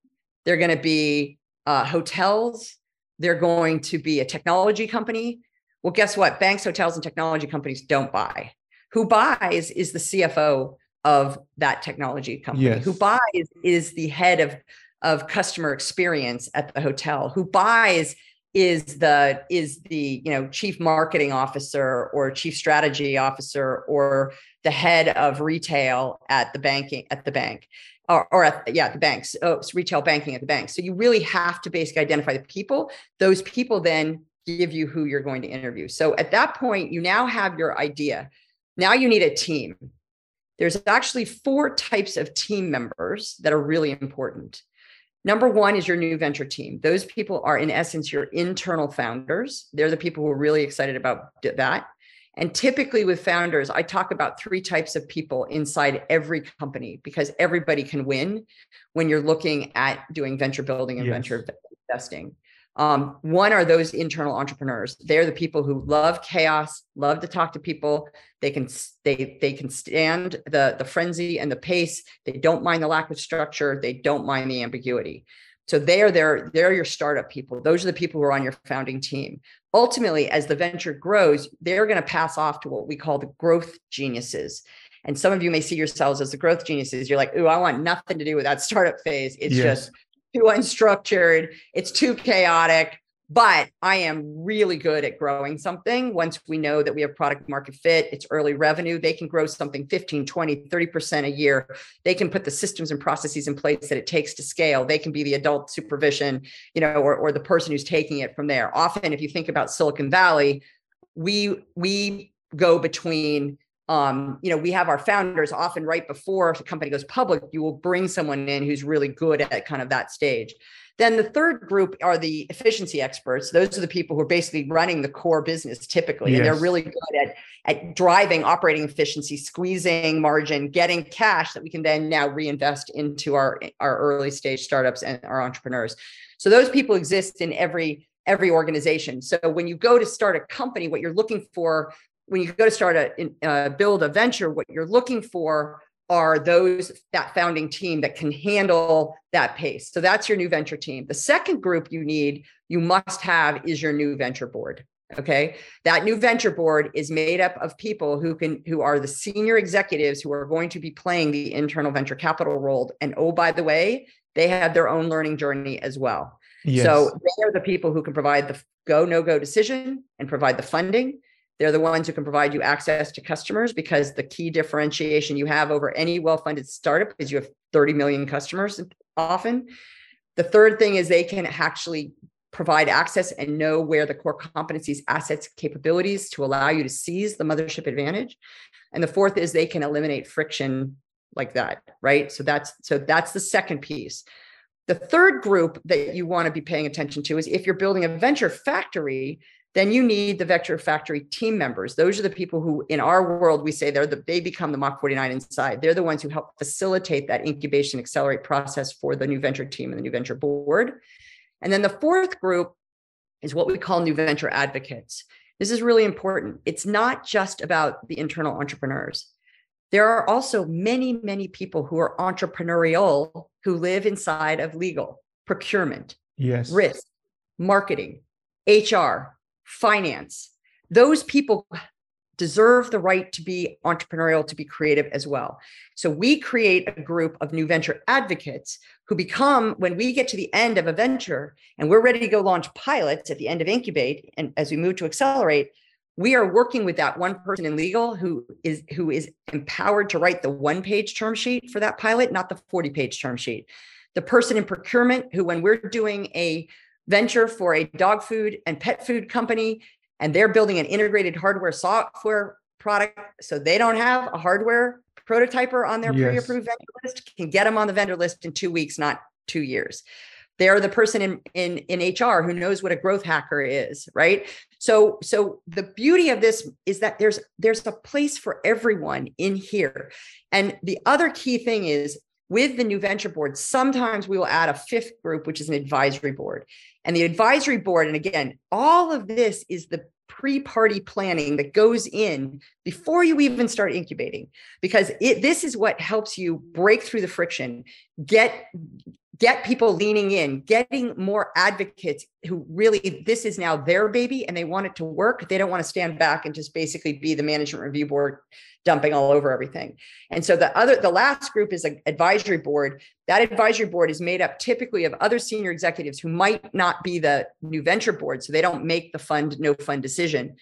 they're going to be uh, hotels they're going to be a technology company well guess what banks hotels and technology companies don't buy who buys is the CFO of that technology company. Yes. Who buys is the head of of customer experience at the hotel. Who buys is the is the you know chief marketing officer or chief strategy officer or the head of retail at the banking at the bank or, or at, yeah the banks oh, retail banking at the bank so you really have to basically identify the people those people then give you who you're going to interview so at that point you now have your idea now you need a team. There's actually four types of team members that are really important. Number one is your new venture team. Those people are, in essence, your internal founders. They're the people who are really excited about that. And typically, with founders, I talk about three types of people inside every company because everybody can win when you're looking at doing venture building and yes. venture investing. Um, one are those internal entrepreneurs. They're the people who love chaos, love to talk to people. They can they they can stand the the frenzy and the pace. They don't mind the lack of structure. They don't mind the ambiguity. So they are there. They're your startup people. Those are the people who are on your founding team. Ultimately, as the venture grows, they're going to pass off to what we call the growth geniuses. And some of you may see yourselves as the growth geniuses. You're like, "Ooh, I want nothing to do with that startup phase. It's yes. just too unstructured, it's too chaotic. But I am really good at growing something. Once we know that we have product market fit, it's early revenue, they can grow something 15, 20, 30% a year. They can put the systems and processes in place that it takes to scale. They can be the adult supervision, you know, or, or the person who's taking it from there. Often, if you think about Silicon Valley, we we go between um, you know, we have our founders often right before the company goes public, you will bring someone in who's really good at kind of that stage. Then the third group are the efficiency experts. Those are the people who are basically running the core business typically, yes. and they're really good at, at driving operating efficiency, squeezing margin, getting cash that we can then now reinvest into our, our early stage startups and our entrepreneurs. So those people exist in every every organization. So when you go to start a company, what you're looking for when you go to start a uh, build a venture, what you're looking for are those that founding team that can handle that pace. So that's your new venture team. The second group you need, you must have is your new venture board. Okay. That new venture board is made up of people who can who are the senior executives who are going to be playing the internal venture capital role. And oh, by the way, they have their own learning journey as well. Yes. So they are the people who can provide the go, no go decision and provide the funding they're the ones who can provide you access to customers because the key differentiation you have over any well funded startup is you have 30 million customers often. The third thing is they can actually provide access and know where the core competencies, assets, capabilities to allow you to seize the mothership advantage. And the fourth is they can eliminate friction like that, right? So that's so that's the second piece. The third group that you want to be paying attention to is if you're building a venture factory, then you need the Venture Factory team members. Those are the people who, in our world, we say they're the they become the Mach 49 inside. They're the ones who help facilitate that incubation accelerate process for the new venture team and the new venture board. And then the fourth group is what we call new venture advocates. This is really important. It's not just about the internal entrepreneurs. There are also many, many people who are entrepreneurial who live inside of legal, procurement, yes. risk, marketing, HR, finance. Those people deserve the right to be entrepreneurial, to be creative as well. So we create a group of new venture advocates who become, when we get to the end of a venture and we're ready to go launch pilots at the end of incubate, and as we move to accelerate, we are working with that one person in legal who is who is empowered to write the one page term sheet for that pilot, not the 40 page term sheet. the person in procurement who, when we're doing a venture for a dog food and pet food company, and they're building an integrated hardware software product, so they don't have a hardware prototyper on their yes. pre-approved vendor list, can get them on the vendor list in two weeks, not two years. They're the person in, in, in HR who knows what a growth hacker is, right? So, so the beauty of this is that there's there's a place for everyone in here. And the other key thing is with the new venture board, sometimes we will add a fifth group, which is an advisory board. And the advisory board, and again, all of this is the pre-party planning that goes in before you even start incubating because it, this is what helps you break through the friction get get people leaning in, getting more advocates who really this is now their baby and they want it to work. They don't want to stand back and just basically be the management review board dumping all over everything. And so the other the last group is an advisory board. That advisory board is made up typically of other senior executives who might not be the new venture board so they don't make the fund no fund decision.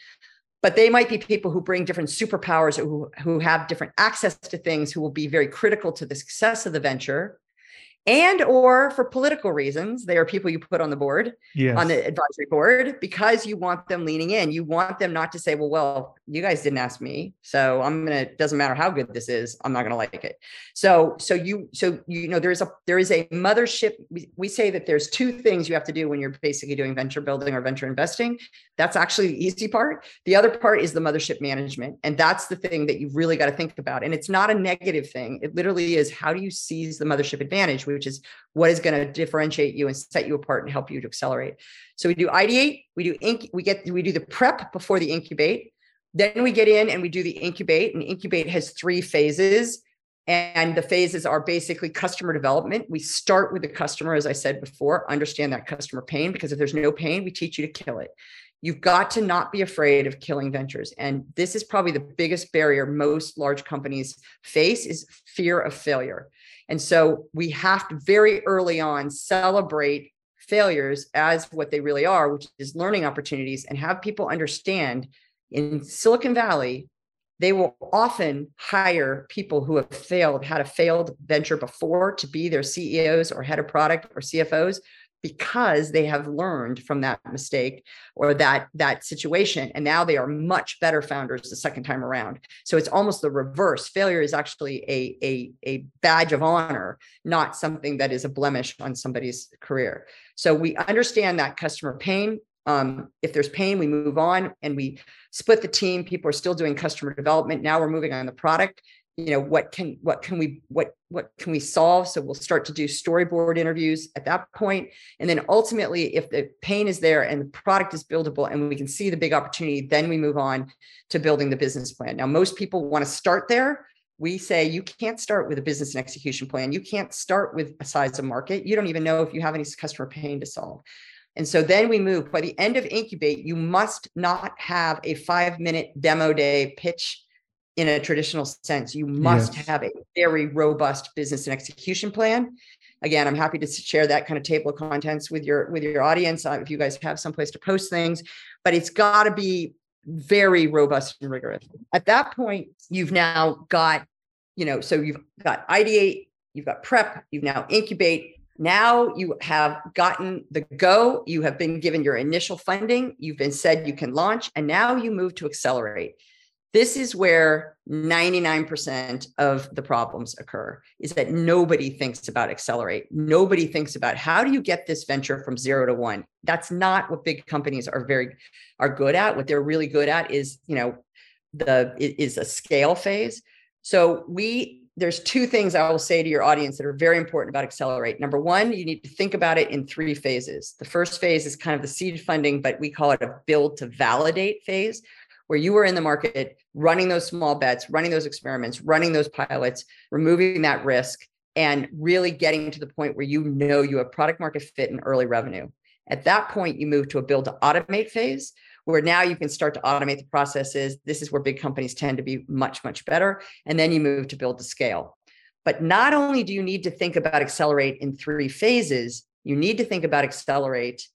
But they might be people who bring different superpowers who, who have different access to things who will be very critical to the success of the venture and or for political reasons they are people you put on the board yes. on the advisory board because you want them leaning in. You want them not to say well well you guys didn't ask me so i'm gonna doesn't matter how good this is i'm not gonna like it. So so you so you know there's a there is a mothership we, we say that there's two things you have to do when you're basically doing venture building or venture investing. That's actually the easy part. The other part is the mothership management and that's the thing that you've really got to think about. And it's not a negative thing. It literally is how do you seize the mothership advantage which is what is going to differentiate you and set you apart and help you to accelerate. So we do ideate, we do inc, we get we do the prep before the incubate. Then we get in and we do the incubate, and incubate has three phases. And the phases are basically customer development. We start with the customer, as I said before, understand that customer pain, because if there's no pain, we teach you to kill it. You've got to not be afraid of killing ventures. And this is probably the biggest barrier most large companies face is fear of failure. And so we have to very early on celebrate failures as what they really are, which is learning opportunities, and have people understand in Silicon Valley, they will often hire people who have failed, had a failed venture before to be their CEOs or head of product or CFOs because they have learned from that mistake or that that situation and now they are much better founders the second time around. So it's almost the reverse. Failure is actually a a, a badge of honor not something that is a blemish on somebody's career. So we understand that customer pain. Um, if there's pain we move on and we split the team. People are still doing customer development. Now we're moving on the product you know what can what can we what what can we solve? So we'll start to do storyboard interviews at that point. And then ultimately if the pain is there and the product is buildable and we can see the big opportunity then we move on to building the business plan. Now most people want to start there. We say you can't start with a business and execution plan. You can't start with a size of market. You don't even know if you have any customer pain to solve. And so then we move. By the end of incubate you must not have a 5 minute demo day pitch in a traditional sense. You must yes. have a very robust business and execution plan. Again, I'm happy to share that kind of table of contents with your with your audience uh, if you guys have someplace to post things. But it's got to be very robust and rigorous. At that point, you've now got, you know, so you've got ideate, you've got prep, you've now incubate. Now you have gotten the go. You have been given your initial funding. You've been said you can launch, and now you move to accelerate this is where 99% of the problems occur is that nobody thinks about accelerate nobody thinks about how do you get this venture from 0 to 1 that's not what big companies are very are good at what they're really good at is you know the is a scale phase so we there's two things I will say to your audience that are very important about Accelerate. Number one, you need to think about it in three phases. The first phase is kind of the seed funding, but we call it a build to validate phase, where you were in the market running those small bets, running those experiments, running those pilots, removing that risk, and really getting to the point where you know you have product market fit and early revenue. At that point, you move to a build to automate phase, where now you can start to automate the processes. This is where big companies tend to be much, much better. And then you move to build to scale. But not only do you need to think about accelerate in three phases, you need to think about accelerate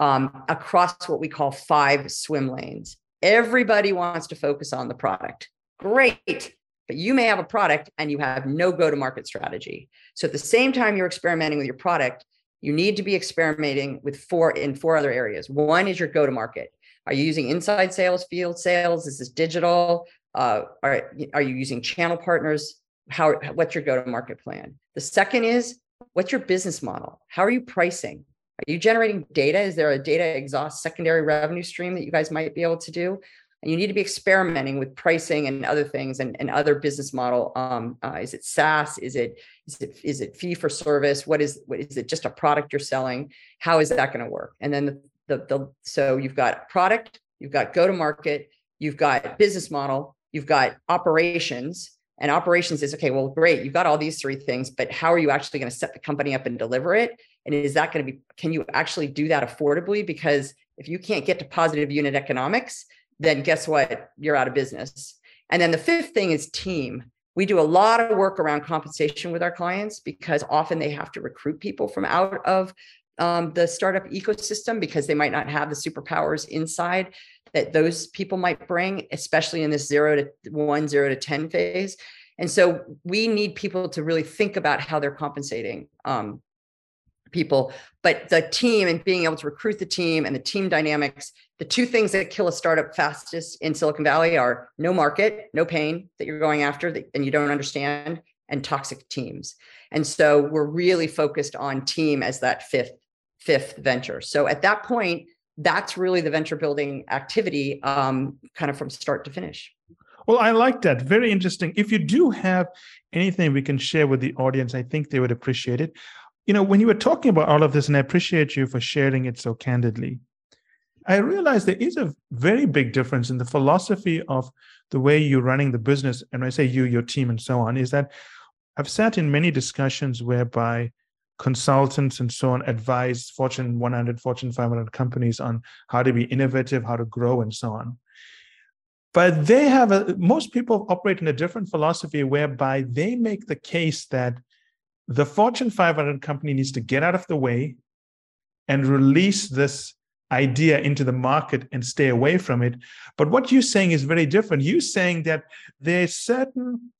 um, across what we call five swim lanes. Everybody wants to focus on the product. Great. but you may have a product and you have no go to market strategy. So at the same time you're experimenting with your product, you need to be experimenting with four in four other areas. One is your go to market. Are you using inside sales, field sales? Is this digital? Uh, are, are you using channel partners? How, what's your go to market plan? The second is what's your business model? How are you pricing? Are you generating data? Is there a data exhaust secondary revenue stream that you guys might be able to do? And you need to be experimenting with pricing and other things and, and other business model. Um, uh, is it SaaS? Is it is it is it fee for service? What is what is it just a product you're selling? How is that going to work? And then the, the the so you've got product, you've got go to market, you've got business model, you've got operations, and operations is okay well great you've got all these three things but how are you actually going to set the company up and deliver it and is that going to be can you actually do that affordably? Because if you can't get to positive unit economics then guess what? You're out of business. And then the fifth thing is team. We do a lot of work around compensation with our clients because often they have to recruit people from out of um, the startup ecosystem because they might not have the superpowers inside that those people might bring, especially in this zero to one, zero to 10 phase. And so we need people to really think about how they're compensating um, people. But the team and being able to recruit the team and the team dynamics, the two things that kill a startup fastest in Silicon Valley are no market, no pain that you're going after and you don't understand, and toxic teams. And so we're really focused on team as that fifth fifth venture. So at that point, that's really the venture building activity, um, kind of from start to finish. Well, I like that. Very interesting. If you do have anything we can share with the audience, I think they would appreciate it. You know, when you were talking about all of this, and I appreciate you for sharing it so candidly, I realized there is a very big difference in the philosophy of the way you're running the business. And I say you, your team, and so on, is that I've sat in many discussions whereby consultants and so on advise Fortune 100, Fortune 500 companies on how to be innovative, how to grow, and so on. But they have a, most people operate in a different philosophy whereby they make the case that the Fortune 500 company needs to get out of the way and release this idea into the market and stay away from it. But what you're saying is very different. You're saying that there's certain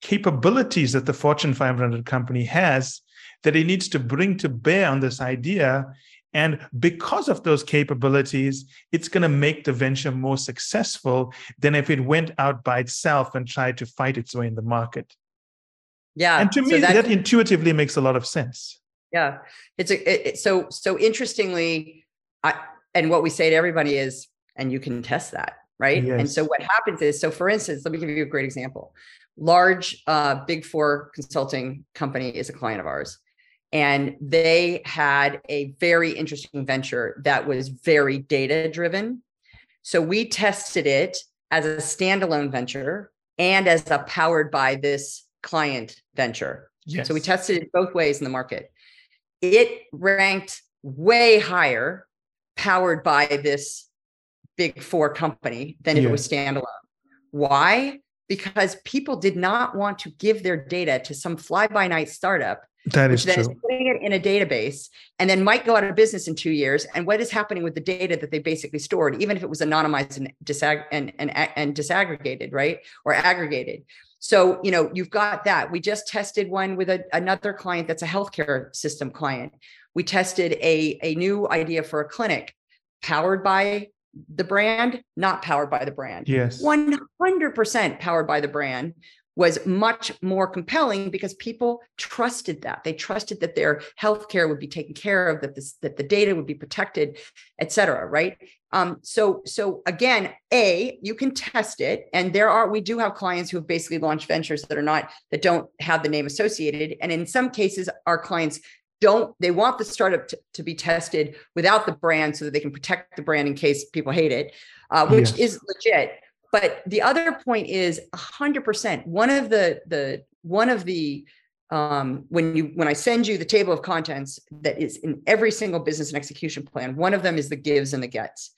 capabilities that the Fortune 500 company has that it needs to bring to bear on this idea. And because of those capabilities, it's going to make the venture more successful than if it went out by itself and tried to fight its way in the market. Yeah. And to me, so that intuitively makes a lot of sense. Yeah. It's a, it, so, so interestingly, I, and what we say to everybody is, and you can test that, right? Yes. And so what happens is, so for instance, let me give you a great example. Large uh, big four consulting company is a client of ours and they had a very interesting venture that was very data driven. So we tested it as a standalone venture and as a powered by this client venture. Yes. So we tested it both ways in the market. It ranked way higher powered by this big four company than if it was standalone. Why? Because people did not want to give their data to some fly by night startup that is true. putting it in a database and then might go out of business in two years. And what is happening with the data that they basically stored, even if it was anonymized and, disag- and, and, and disaggregated, right? Or aggregated. So, you know, you've got that. We just tested one with a, another client that's a healthcare system client. We tested a, a new idea for a clinic powered by the brand, not powered by the brand. Yes. 100% powered by the brand was much more compelling because people trusted that they trusted that their healthcare would be taken care of that this that the data would be protected et cetera right um, so so again a you can test it and there are we do have clients who have basically launched ventures that are not that don't have the name associated and in some cases our clients don't they want the startup to, to be tested without the brand so that they can protect the brand in case people hate it uh, which yes. is legit but the other point is 100% one of the the one of the um, when you when I send you the table of contents that is in every single business and execution plan, one of them is the gives and the gets.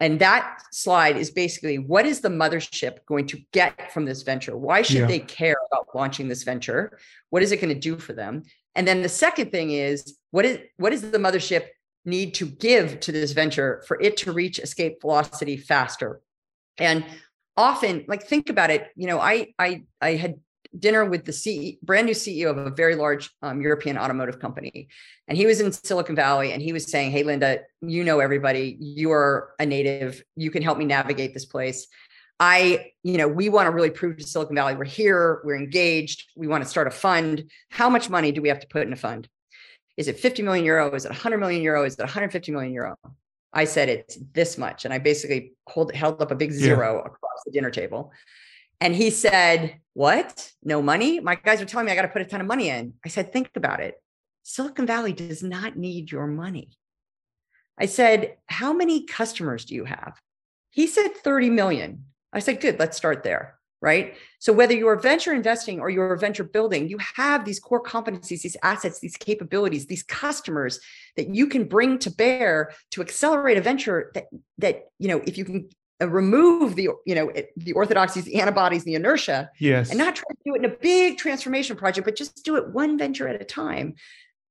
And that slide is basically what is the mothership going to get from this venture? Why should yeah. they care about launching this venture? What is it going to do for them? And then the second thing is what is what is the mothership need to give to this venture for it to reach escape velocity faster? And often like think about it you know i i i had dinner with the CE, brand new ceo of a very large um, european automotive company and he was in silicon valley and he was saying hey linda you know everybody you are a native you can help me navigate this place I, you know, we want to really prove to Silicon Valley we're here, we're engaged, we want to start a fund. How much money do we have to put in a fund? Is it 50 million euro? Is it 100 million euro? Is it 150 million euro? I said it's this much. And I basically hold, held up a big zero yeah. across the dinner table. And he said, What? No money? My guys are telling me I got to put a ton of money in. I said, Think about it. Silicon Valley does not need your money. I said, How many customers do you have? He said 30 million. I said, good, let's start there. Right. So whether you're venture investing or you're venture building, you have these core competencies, these assets, these capabilities, these customers that you can bring to bear to accelerate a venture that that, you know, if you can Uh, remove the you know the orthodoxies the antibodies the inertia yes. and not try to do it in a big transformation project but just do it one venture at a time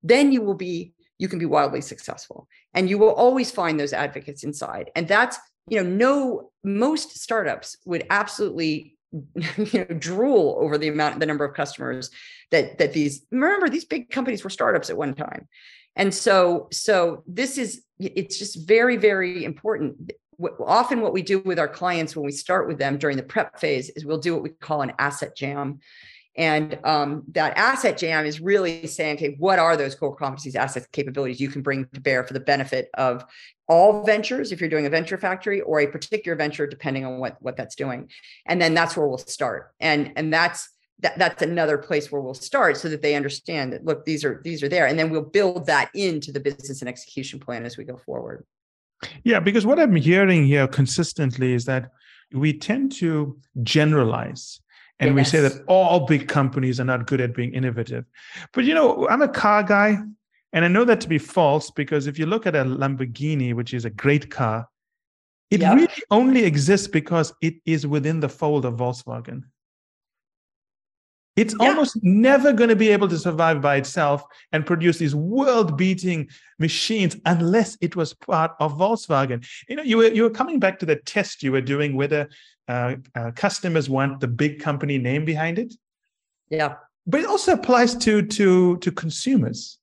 then you will be you can be wildly successful. And you will always find those advocates inside. And that's you know, no, most startups would absolutely you know drool over the amount the number of customers that that these remember these big companies were startups at one time. And so so this is it's just very very important often what we do with our clients when we start with them during the prep phase is we'll do what we call an asset jam and um, that asset jam is really saying, okay, what are those core competencies, assets, capabilities you can bring to bear for the benefit of all ventures, if you're doing a venture factory or a particular venture, depending on what, what that's doing. And then that's where we'll start. And, and that's, that, that's another place where we'll start so that they understand that, look, these are, these are there. And then we'll build that into the business and execution plan as we go forward. Yeah, because what I'm hearing here consistently is that we tend to generalize and yes. we say that all big companies are not good at being innovative. But you know, I'm a car guy, and I know that to be false because if you look at a Lamborghini, which is a great car, it yep. really only exists because it is within the fold of Volkswagen. It's yeah. almost never going to be able to survive by itself and produce these world-beating machines unless it was part of Volkswagen. You know, you were you were coming back to the test you were doing whether uh, uh, customers want the big company name behind it. Yeah, but it also applies to to to consumers.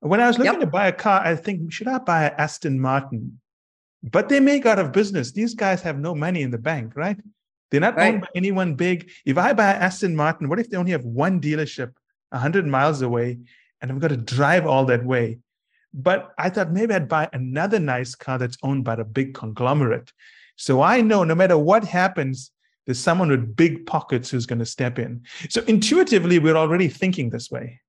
When I was looking yep. to buy a car, I think should I buy an Aston Martin? But they make out of business. These guys have no money in the bank, right? They're not right. owned by anyone big. If I buy Aston Martin, what if they only have one dealership 100 miles away and I've got to drive all that way? But I thought maybe I'd buy another nice car that's owned by a big conglomerate. So I know no matter what happens, there's someone with big pockets who's going to step in. So intuitively, we're already thinking this way.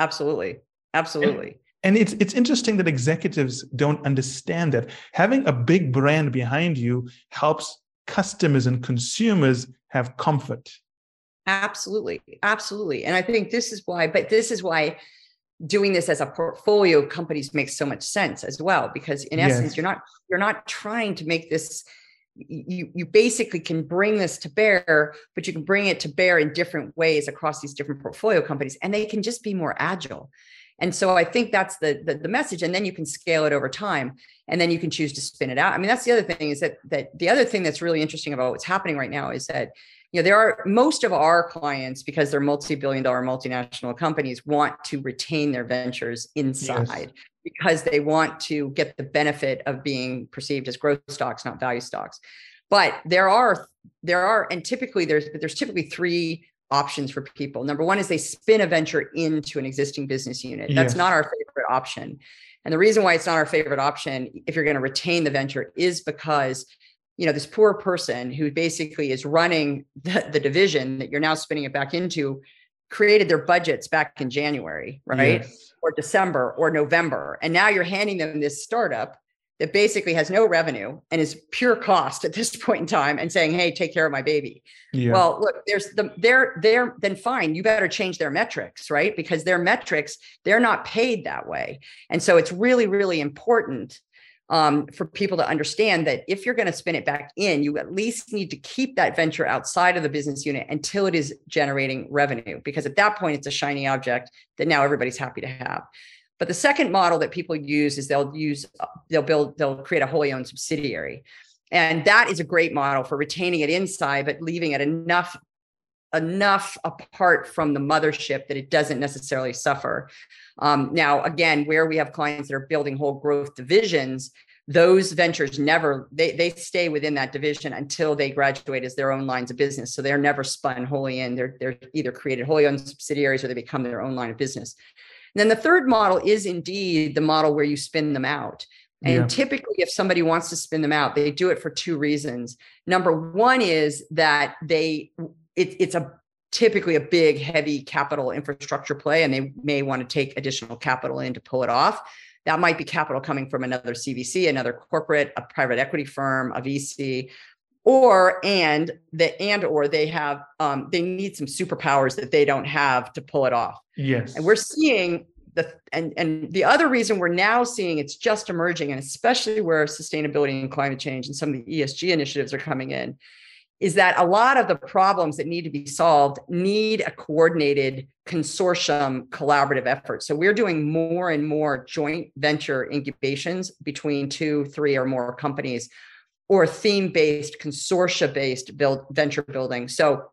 Absolutely. Absolutely. And, and it's it's interesting that executives don't understand that having a big brand behind you helps customers and consumers have comfort. Absolutely. Absolutely. And I think this is why, but this is why doing this as a portfolio of companies makes so much sense as well because in yes. essence you're not you're not trying to make this you you basically can bring this to bear but you can bring it to bear in different ways across these different portfolio companies and they can just be more agile and so I think that's the, the, the message. And then you can scale it over time, and then you can choose to spin it out. I mean, that's the other thing is that that the other thing that's really interesting about what's happening right now is that you know there are most of our clients because they're multi-billion dollar multinational companies want to retain their ventures inside. Yes. Because they want to get the benefit of being perceived as growth stocks, not value stocks. But there are there are and typically there's there's typically three options for people. Number one is they spin a venture into an existing business unit. That's yes. not our favorite option. And the reason why it's not our favorite option, if you're going to retain the venture, is because you know this poor person who basically is running the, the division that you're now spinning it back into created their budgets back in January, right? Yes. Or December or November. And now you're handing them this startup that basically has no revenue and is pure cost at this point in time and saying hey take care of my baby. Yeah. well look there's the they're they're then fine you better change their metrics right? Because their metrics they're not paid that way. And so it's really really important um, for people to understand that if you're going to spin it back in you at least need to keep that venture outside of the business unit until it is generating revenue because at that point it's a shiny object that now everybody's happy to have but the second model that people use is they'll use they'll build they'll create a wholly owned subsidiary. And that is a great model for retaining it inside, but leaving it enough enough apart from the mothership that it doesn't necessarily suffer. Um, now, again, where we have clients that are building whole growth divisions, those ventures never they they stay within that division until they graduate as their own lines of business. So they're never spun wholly in. They're they're either created wholly owned subsidiaries or they become their own line of business. And then the third model is indeed the model where you spin them out. And yeah. typically, if somebody wants to spin them out, they do it for two reasons. Number one is that they it, it's a typically a big, heavy capital infrastructure play, and they may want to take additional capital in to pull it off. That might be capital coming from another CVC, another corporate, a private equity firm, a VC, or and the and or they have um, they need some superpowers that they don't have to pull it off. Yes, and we're seeing the and and the other reason we're now seeing it's just emerging, and especially where sustainability and climate change and some of the ESG initiatives are coming in, is that a lot of the problems that need to be solved need a coordinated consortium collaborative effort. So we're doing more and more joint venture incubations between two, three, or more companies, or theme based, consortia based build venture building. So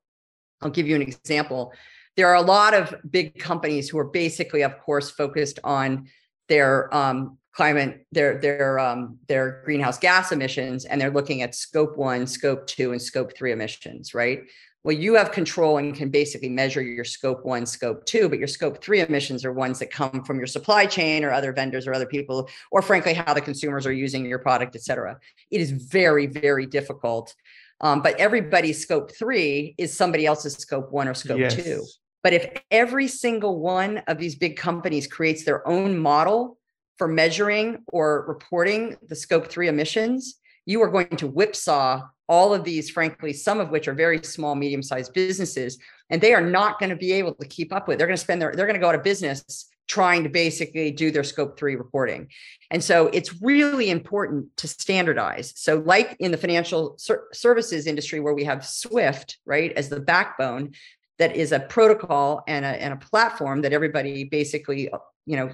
I'll give you an example there are a lot of big companies who are basically, of course, focused on their um, climate, their their um, their greenhouse gas emissions, and they're looking at scope one, scope two, and scope three emissions, right? Well, you have control and can basically measure your scope one, scope two, but your scope three emissions are ones that come from your supply chain or other vendors or other people, or frankly, how the consumers are using your product, et cetera. It is very, very difficult. Um, but everybody's scope three is somebody else's scope one or scope yes. two. But if every single one of these big companies creates their own model for measuring or reporting the scope three emissions, you are going to whipsaw all of these, frankly, some of which are very small, medium sized businesses, and they are not going to be able to keep up with. They're going to spend their, they're going to go out of business trying to basically do their scope three reporting. And so it's really important to standardize. So, like in the financial ser- services industry, where we have SWIFT, right, as the backbone, that is a protocol and a, and a platform that everybody basically you know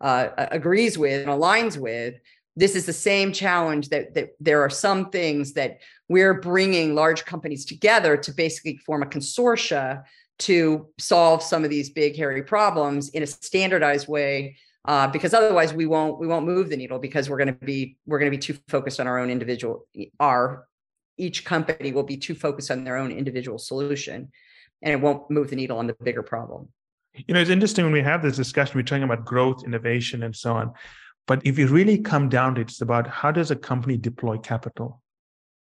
uh, agrees with and aligns with this is the same challenge that, that there are some things that we're bringing large companies together to basically form a consortia to solve some of these big hairy problems in a standardized way uh, because otherwise we won't we won't move the needle because we're going to be we're going to be too focused on our own individual our each company will be too focused on their own individual solution and it won't move the needle on the bigger problem. You know, it's interesting when we have this discussion, we're talking about growth, innovation, and so on. But if you really come down to it, it's about how does a company deploy capital?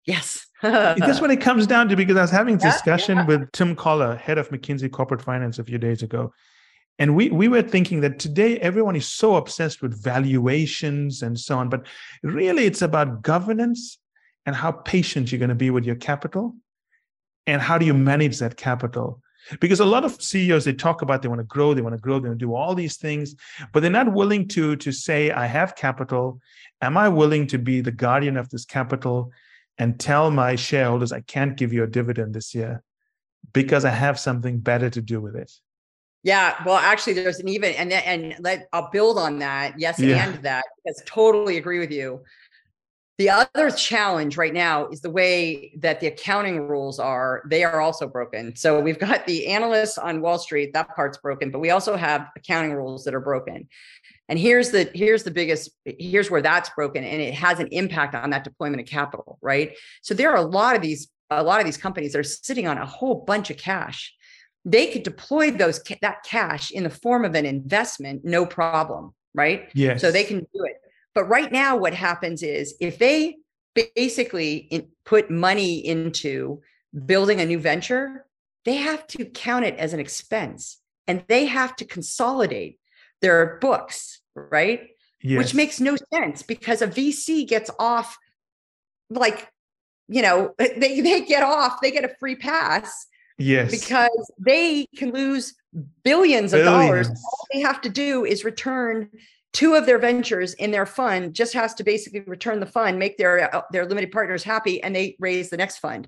Yes. That's what it comes down to because I was having a discussion yeah, with Tim Koller, head of McKinsey Corporate Finance, a few days ago. And we, we were thinking that today everyone is so obsessed with valuations and so on. But really, it's about governance and how patient you're going to be with your capital and how do you manage that capital because a lot of ceos they talk about they want to grow they want to grow they want to do all these things but they're not willing to to say i have capital. Am i willing to be the guardian of this capital and tell my shareholders i can't give you a dividend this year because i have something better to do with it yeah well actually there's an even and and let i'll build on that yes yeah. and that because totally agree with you the other challenge right now is the way that the accounting rules are. They are also broken. So we've got the analysts on Wall Street, that part's broken, but we also have accounting rules that are broken. And here's the here's the biggest here's where that's broken and it has an impact on that deployment of capital, right? So there are a lot of these a lot of these companies that are sitting on a whole bunch of cash. They could deploy those that cash in the form of an investment no problem, right? Yes. So they can do it but right now, what happens is if they basically put money into building a new venture, they have to count it as an expense and they have to consolidate their books, right? Yes. Which makes no sense because a VC gets off like, you know, they, they get off, they get a free pass. Yes. Because they can lose billions of dollars. All they have to do is return two of their ventures in their fund just has to basically return the fund make their their limited partners happy and they raise the next fund.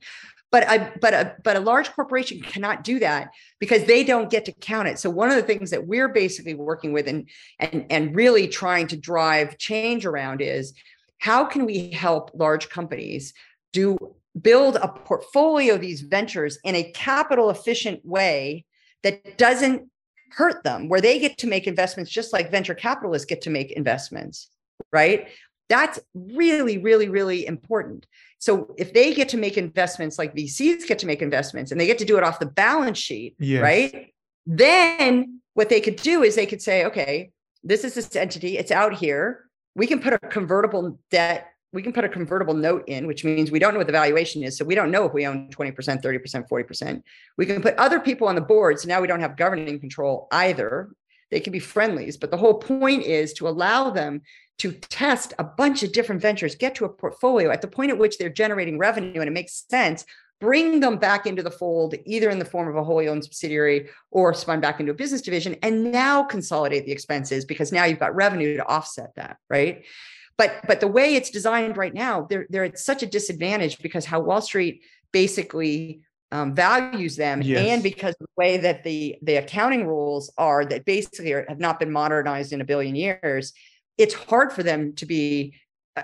But a but a but a large corporation cannot do that because they don't get to count it. So one of the things that we're basically working with and and and really trying to drive change around is how can we help large companies do build a portfolio of these ventures in a capital efficient way that doesn't hurt them, where they get to make investments just like venture capitalists get to make investments, right? That's really, really, really important. So if they get to make investments like VCs get to make investments and they get to do it off the balance sheet, yes. right? Then what they could do is they could say, okay, this is this entity, it's out here. We can put a convertible debt we can put a convertible note in, which means we don't know what the valuation is. So we don't know if we own 20%, 30%, 40%. We can put other people on the board. So now we don't have governing control either. They can be friendlies. But the whole point is to allow them to test a bunch of different ventures, get to a portfolio at the point at which they're generating revenue and it makes sense. Bring them back into the fold, either in the form of a wholly owned subsidiary or spun back into a business division, and now consolidate the expenses because now you've got revenue to offset that, right? But but the way it's designed right now, they're they're at such a disadvantage because how Wall Street basically um, values them, yes. and because the way that the the accounting rules are that basically are, have not been modernized in a billion years, it's hard for them to be. Uh,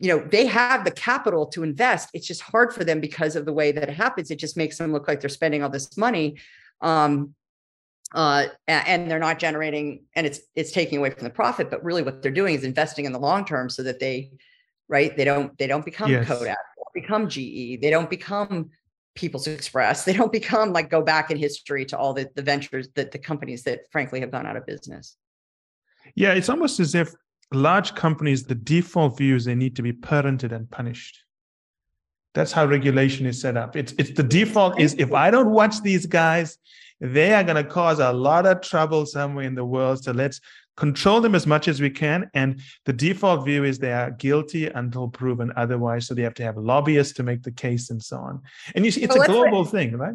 you know they have the capital to invest it's just hard for them because of the way that it happens it just makes them look like they're spending all this money um, uh, and they're not generating and it's it's taking away from the profit but really what they're doing is investing in the long term so that they right they don't they don't become yes. kodak become ge they don't become people's express they don't become like go back in history to all the, the ventures that the companies that frankly have gone out of business. Yeah it's almost as if large companies the default view is they need to be parented and punished. That's how regulation is set up. It's it's the default is if i don't watch these guys they are going to cause a lot of trouble somewhere in the world. So let's control them as much as we can. And the default view is they are guilty until proven otherwise. So they have to have lobbyists to make the case and so on. And you see, it's a global let, thing, right?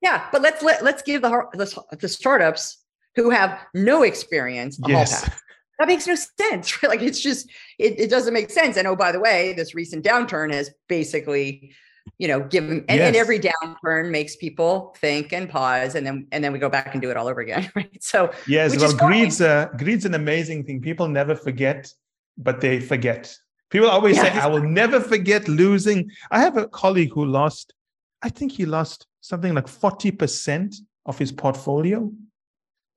Yeah, but let's let, let's give the, the, the startups who have no experience a yes. pass. That makes no sense. Right? Like it's just it, it doesn't make sense. And oh, by the way, this recent downturn has basically you know give them and, yes. and, every downturn makes people think and pause and then and then we go back and do it all over again right? So yes well greed's a, greed's an amazing thing. People never forget but they forget. People always say i will never forget losing. I have a colleague who lost i think he lost something like 40% of his portfolio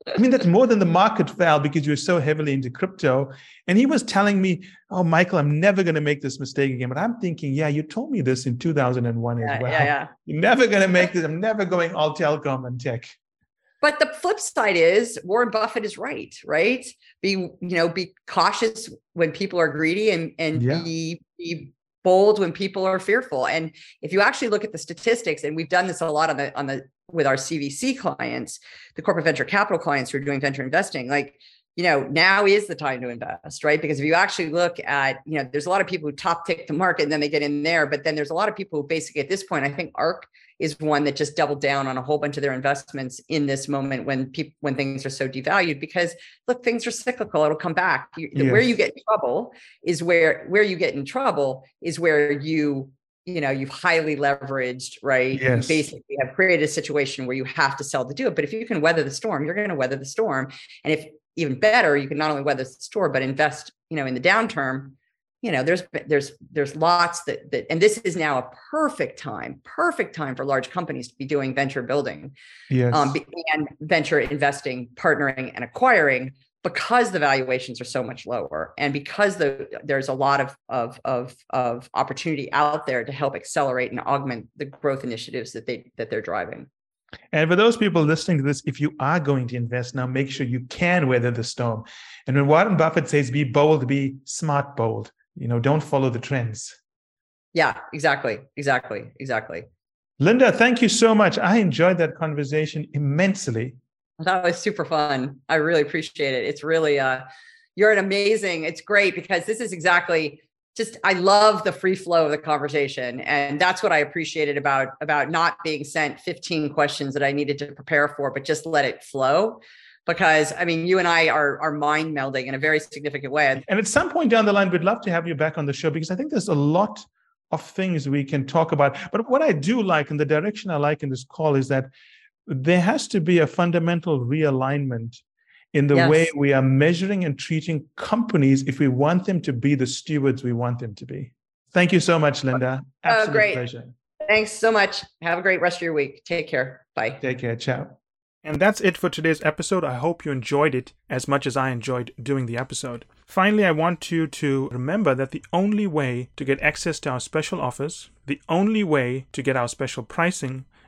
I mean, that's more than the market fell because you're so heavily into crypto. And he was telling me, Oh, Michael, I'm never going to make this mistake again. But I'm thinking, Yeah, you told me this in 2001 yeah, as well. Yeah, yeah. You're never going to make this. I'm never going all telecom and tech. But the flip side is Warren Buffett is right, right? Be, you know, be cautious when people are greedy and, and yeah. be, be bold when people are fearful. And if you actually look at the statistics, and we've done this a lot on the on the with our CVC clients, the corporate venture capital clients who are doing venture investing, like you know now is the time to invest right? Because if you actually look at you know there's a lot of people who top tick the market and then they get in there but then there's a lot of people who basically at this point i think ARK is one that just doubled down on a whole bunch of their investments in this moment when people when things are so devalued because look things are cyclical. It'll come back. You, yes. where you get in trouble is where where you get in trouble is where you you know you've highly leveraged right? Yes. you basically have created a situation where you have to sell to do it. But if you can weather the storm you're going to weather the storm. And if even better you can not only weather the storm but invest you know in the downturn. You know there's there's there's lots that that and this is now a perfect time perfect time for large companies to be doing venture building. Yes. um, and venture investing partnering and acquiring because the valuations are so much lower and because the, there's a lot of, of, of, of opportunity out there to help accelerate and augment the growth initiatives that they that they're driving and for those people listening to this, if you are going to invest now, make sure you can weather the storm. And when Warren Buffett says be bold, be smart bold. You know, don't follow the trends. Yeah, exactly. Exactly. Exactly. Linda, thank you so much. I enjoyed that conversation immensely. That was super fun. I really appreciate it. It's really uh you're an amazing, it's great because this is exactly just I love the free flow of the conversation. And that's what I appreciated about about not being sent 15 questions that I needed to prepare for, but just let it flow because I mean, you and I are are mind melding in a very significant way. And at some point down the line, we'd love to have you back on the show because I think there's a lot of things we can talk about. But what I do like, and the direction I like in this call, is that there has to be a fundamental realignment in the Yes. way we are measuring and treating companies if we want them to be the stewards we want them to be. Thank you so much, Linda. Oh, Absolute Oh, great. pleasure. Thanks so much. Have a great rest of your week. Take care. Bye. Take care. Ciao. And that's it for today's episode. I hope you enjoyed it as much as I enjoyed doing the episode. Finally, I want you to remember that the only way to get access to our special offers, the only way to get our special pricing,